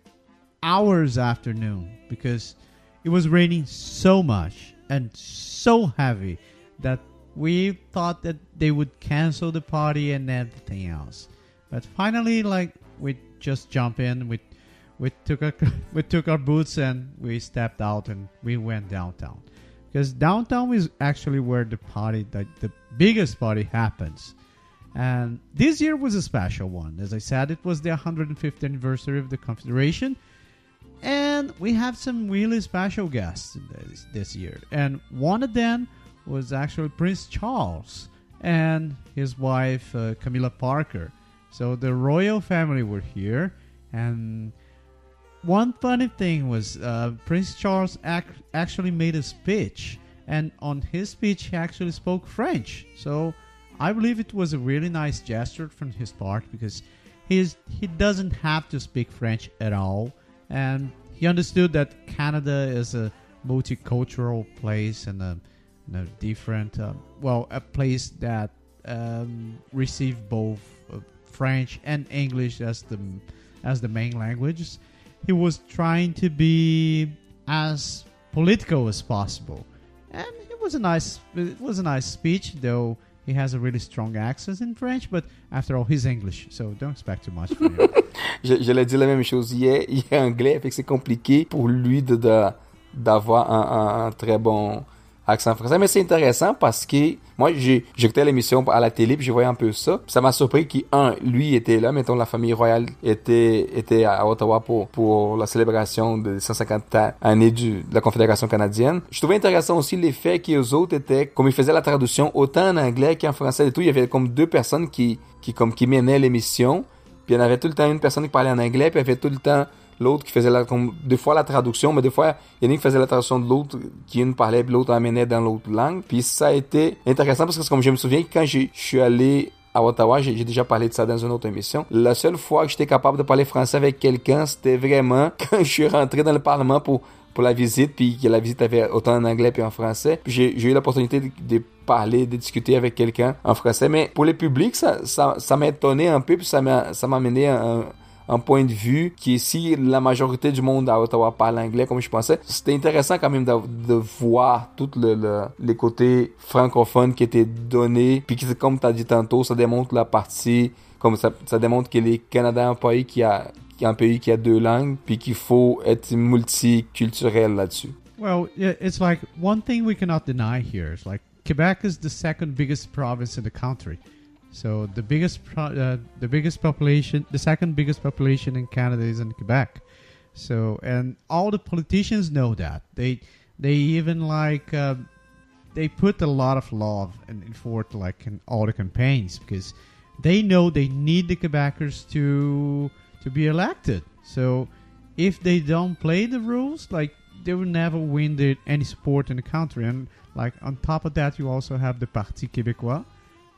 hours after noon because it was raining so much and so heavy that we thought that they would cancel the party and everything else. But finally, like we just jump in, we we took our we took our boots and we stepped out and we went downtown because downtown is actually where the party, the, the biggest party, happens. And this year was a special one. As I said, it was the 150th anniversary of the Confederation. And we have some really special guests this, this year. And one of them was actually Prince Charles and his wife, uh, Camilla Parker. So the royal family were here. And one funny thing was uh, Prince Charles ac- actually made a speech, and on his speech he actually spoke French. So I believe it was a really nice gesture from his part because he's he doesn't have to speak French at all, and he understood that Canada is a multicultural place and a, and a different, uh, well, a place that um, receive both uh, French and English as the as the main languages. He was trying to be as political as possible, and it was a nice it was a nice speech, though. He has a really strong accent in French, but after all, he's English, so don't expect too much from him. J'allais dire la même chose. Il est, il est anglais, fait que c'est compliqué pour lui de, de- d'avoir un, un- un très bon accent français. Mais c'est intéressant parce que moi, j'écoutais l'émission à la télé puis je voyais un peu ça. Ça m'a surpris qu'un, lui était là. Mettons, la famille royale était, était à Ottawa pour, pour la célébration des 150 années de la Confédération canadienne. Je trouvais intéressant aussi l'effet que les autres étaient, comme ils faisaient la traduction autant en anglais qu'en français et tout, il y avait comme deux personnes qui, qui, comme, qui menaient l'émission. Puis il y en avait tout le temps une personne qui parlait en anglais, puis il y avait tout le temps l'autre qui faisait la, des fois la traduction, mais des fois, il y en a une qui faisait la traduction de l'autre, qui une parlait, puis l'autre amenait dans l'autre langue. Puis ça a été intéressant parce que comme je me souviens, quand je suis allé à Ottawa, j'ai déjà parlé de ça dans une autre émission. La seule fois que j'étais capable de parler français avec quelqu'un, c'était vraiment quand je suis rentré dans le Parlement pour pour la visite, puis que la visite avait autant en anglais puis en français. J'ai eu l'opportunité de, parler, de discuter avec quelqu'un en français. Mais pour le public, ça, ça, m'a étonné un peu, puis ça m'a amené un, un point de vue qui, si la majorité du monde à Ottawa parle anglais, comme je pensais, c'était intéressant quand même de, voir tout le, le- les côtés francophones qui étaient donnés. Puis comme tu as dit tantôt, ça démontre la partie, comme ça, ça démontre que les Canada est un pays qui a, un pays qui a deux langues, puis qu'il faut être multiculturel là-dessus. Well, it's like one thing we cannot deny here is like Quebec is the second biggest province in the country. So the biggest pro- uh, the biggest population, the second biggest population in Canada is in Quebec. So and all the politicians know that. They they even like uh, they put a lot of love and effort like in all the campaigns because they know they need the Quebecers to to be elected. So if they don't play the rules, like they will never win the, any support in the country. And like on top of that, you also have the Parti Québécois,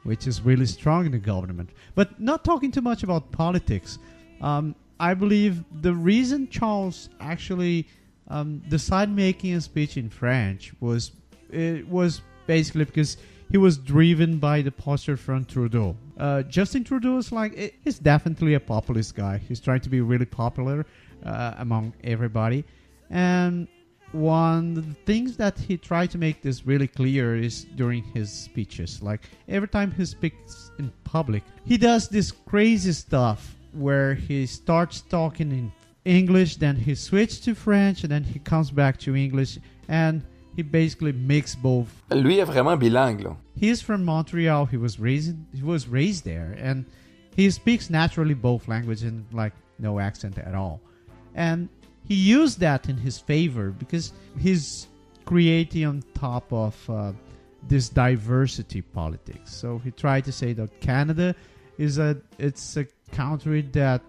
which is really strong in the government. But not talking too much about politics. Um, I believe the reason Charles actually um, decided making a speech in French was it was basically because he was driven by the posture from Trudeau. Uh, Justin Trudeau is like he's definitely a populist guy. He's trying to be really popular uh, among everybody, and one of the things that he tried to make this really clear is during his speeches. Like every time he speaks in public, he does this crazy stuff where he starts talking in English, then he switches to French, and then he comes back to English, and he basically mix both Lui est vraiment bilingue, là. he is from Montreal. He was raised he was raised there, and he speaks naturally both languages and like no accent at all. And he used that in his favor because he's creating on top of uh, this diversity politics. So he tried to say that Canada is a it's a country that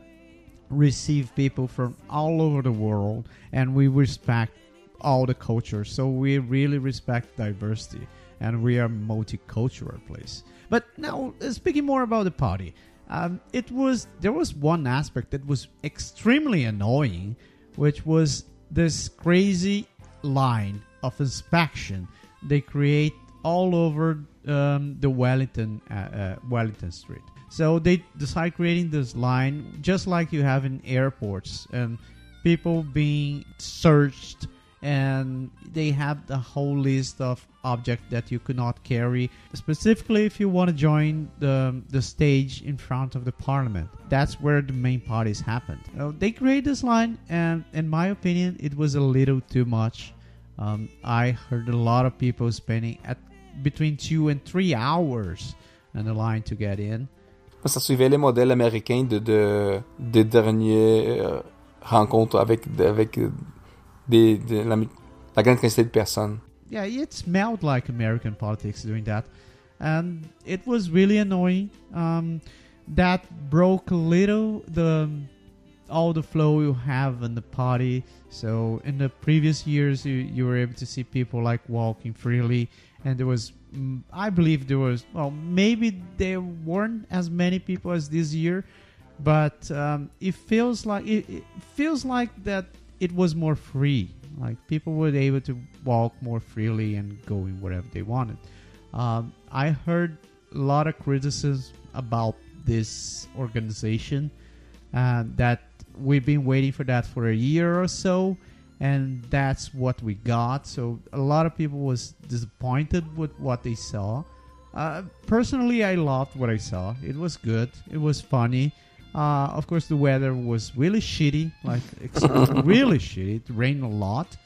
receive people from all over the world and we respect all the cultures so we really respect diversity and we are multicultural place but now uh, speaking more about the party um, it was there was one aspect that was extremely annoying which was this crazy line of inspection they create all over um, the Wellington uh, uh, Wellington Street. So they decide creating this line just like you have in airports and people being searched and they have the whole list of objects that you could not carry specifically if you want to join the, the stage in front of the parliament. That's where the main parties happened. So they create this line and in my opinion it was a little too much. Um, i heard a lot of people spending at between two and three hours in the line to get in. Ça suivait les modèles américains de, de, des euh, rencontres avec, avec de la, la grande quantité de personnes. yeah, it smelled like American politics doing that, and it was really annoying. Um, that broke a little the all the flow you have in the party. So in the previous years, you you were able to see people like walking freely, and there was, mm, I believe there was, well, maybe there weren't as many people as this year, but um, it feels like it, it feels like that it was more free. Like people were able to walk more freely and go in wherever they wanted. Um, I heard a lot of criticism about this organization uh, that we've been waiting for that for a year or so and that's what we got. So a lot of people was disappointed with what they saw. Uh, personally i loved what i saw. It was good. It was funny uh, of course the weather was really shitty like really shitty. It rained a lot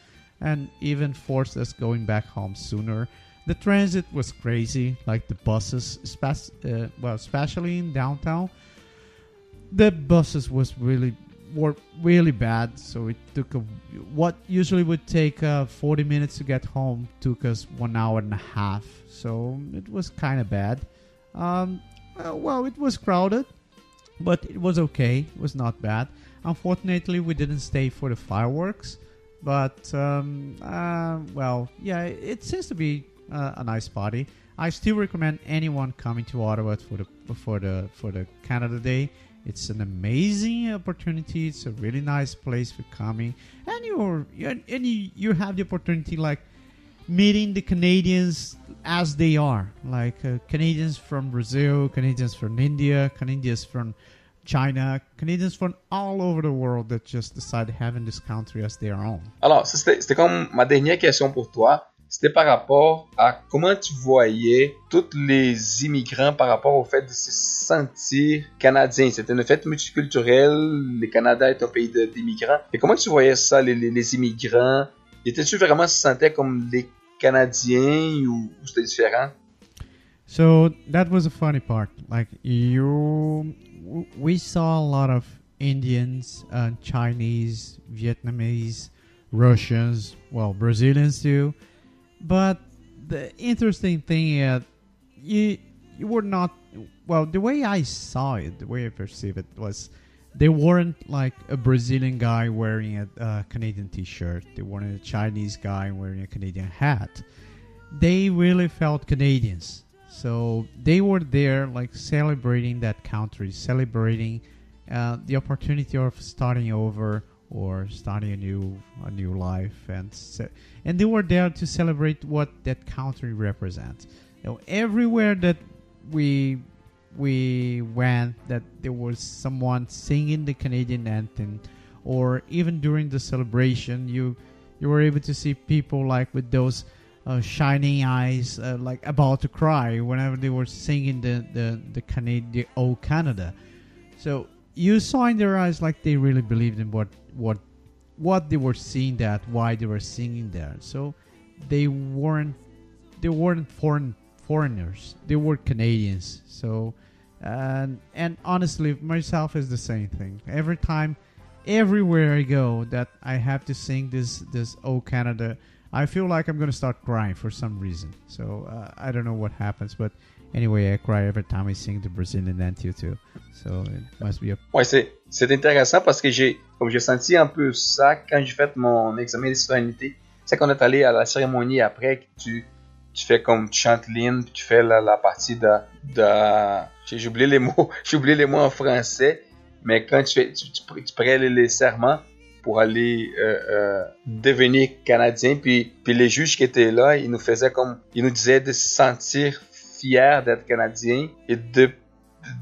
and even forced us going back home sooner. The transit was crazy like the buses uh, well especially in downtown the buses was really were really bad. So it took a what usually would take uh, 40 minutes to get home took us one hour and a half. So it was kind of bad. Um, uh, well it was crowded but it was okay. It was not bad. Unfortunately we didn't stay for the fireworks but um, uh, well yeah it seems to be uh, a nice party. I still recommend anyone coming to ottawa for the for the for the canada day. It's an amazing opportunity. It's a really nice place for coming, and you're and you, you have the opportunity like meeting the Canadians as they are, like uh, Canadians from Brazil, Canadians from India, Canadians from China, Canadians from all over the world that just decide having this country as their own. Alors, c'était comme ma dernière question pour toi. C'était par rapport à comment tu voyais tous les immigrants par rapport au fait de se sentir canadiens. C'était une fête multiculturelle, le Canada est un pays d'immigrants. Et comment tu voyais ça, les, les- les immigrants? Étais-tu vraiment se sentaient comme des Canadiens ou, ou c'était différent? So that was a funny part. Like you, we saw a lot of Indians, uh, Chinese, Vietnamese, Russians, well, Brazilians too. But the interesting thing is, you you were not well. The way I saw it, the way I perceived it was, they weren't like a Brazilian guy wearing a uh, Canadian T-shirt. They weren't a Chinese guy wearing a Canadian hat. They really felt Canadians. So they were there, like celebrating that country, celebrating uh, the opportunity of starting over or starting a new a new life, and ce- and they were there to celebrate what that country represents. You know, everywhere that we we went, that there was someone singing the Canadian anthem, or even during the celebration, you you were able to see people like with those uh, shining eyes, uh, like about to cry whenever they were singing the the the Canadian "Oh Canada." So you saw in their eyes like they really believed in what what what they were seeing that why they were singing there. So they weren't they weren't foreign foreigners. They were Canadians. So and and honestly, myself is the same thing. Every time, everywhere I go, that I have to sing this this "Oh Canada." I feel like I'm gonna start crying for some reason. So uh, I don't know what happens, but anyway, I cry every time I sing the Brazilian anthem too. So it must be a Ouais, c'est, c'est intéressant parce que j'ai, senti un peu ça quand j'ai fait mon examen de citoyenneté. C'est qu'on est allé à la cérémonie après que tu, fais comme tu chantes l'hymne, tu fais la, partie de, j'ai, oublié les mots, en français, mais quand tu fais, les serments pour aller euh, euh, devenir canadien, puis, puis les juges qui étaient là, ils nous faisaient comme, ils nous disaient de se sentir fiers d'être canadien et de,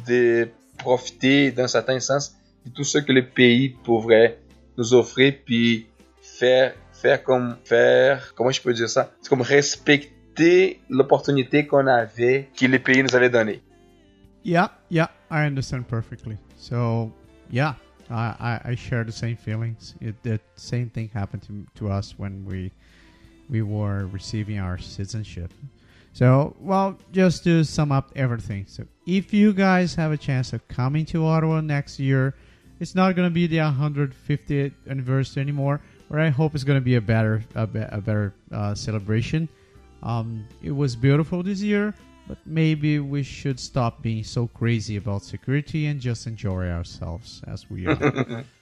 de profiter d'un certain sens de tout ce que le pays pourrait nous offrir, puis faire, faire comme, faire, comment je peux dire ça? C'est comme respecter l'opportunité qu'on avait, que le pays nous avait donné. Yeah, yeah, I understand perfectly. So, yeah, I, I, share the same feelings. It, the same thing happened to, to us when we we were receiving our citizenship. So, well, just to sum up everything. So, if you guys have a chance of coming to Ottawa next year, it's not going to be the 150th anniversary anymore. But I hope it's going to be a better a, be- a better uh, celebration. Um, it was beautiful this year, but maybe we should stop being so crazy about security and just enjoy ourselves as we are.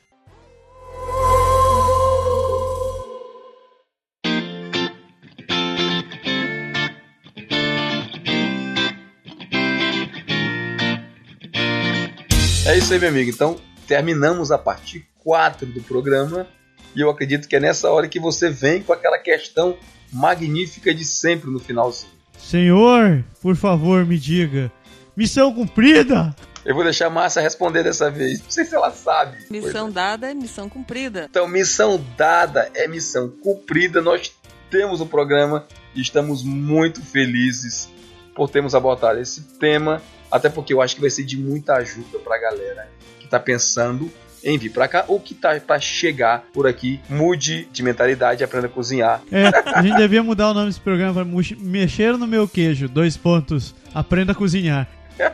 É isso aí, meu amigo. Então, terminamos a parte 4 do programa e eu acredito que é nessa hora que você vem com aquela questão magnífica de sempre no finalzinho. Senhor, por favor, me diga. Missão cumprida? Eu vou deixar a Márcia responder dessa vez. Não sei se ela sabe. Missão dada é missão cumprida. Então, missão dada é missão cumprida. Nós temos o programa e estamos muito felizes por termos abordado esse tema, até porque eu acho que vai ser de muita ajuda para a galera que está pensando em vir para cá ou que tá para chegar por aqui. Mude de mentalidade e aprenda a cozinhar. É, a gente devia mudar o nome desse programa para Mexer no Meu Queijo. Dois pontos. Aprenda a cozinhar.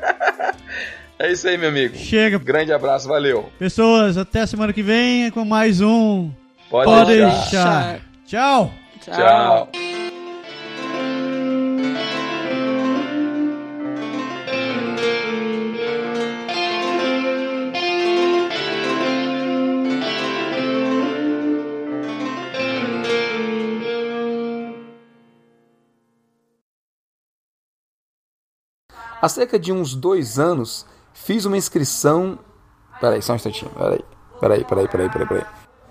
É isso aí, meu amigo. Chega. Grande abraço, valeu. Pessoas, até semana que vem com mais um. Pode, Pode deixar. deixar. Tchau. Tchau. Há cerca de uns dois anos, fiz uma inscrição. Peraí, só um instantinho. Peraí, peraí, peraí, peraí, peraí. peraí.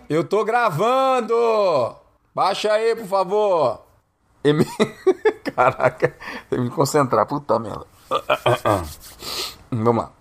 Eu tô gravando! Baixa aí, por favor! Eme... Caraca, tem que me concentrar, puta merda. Vamos lá.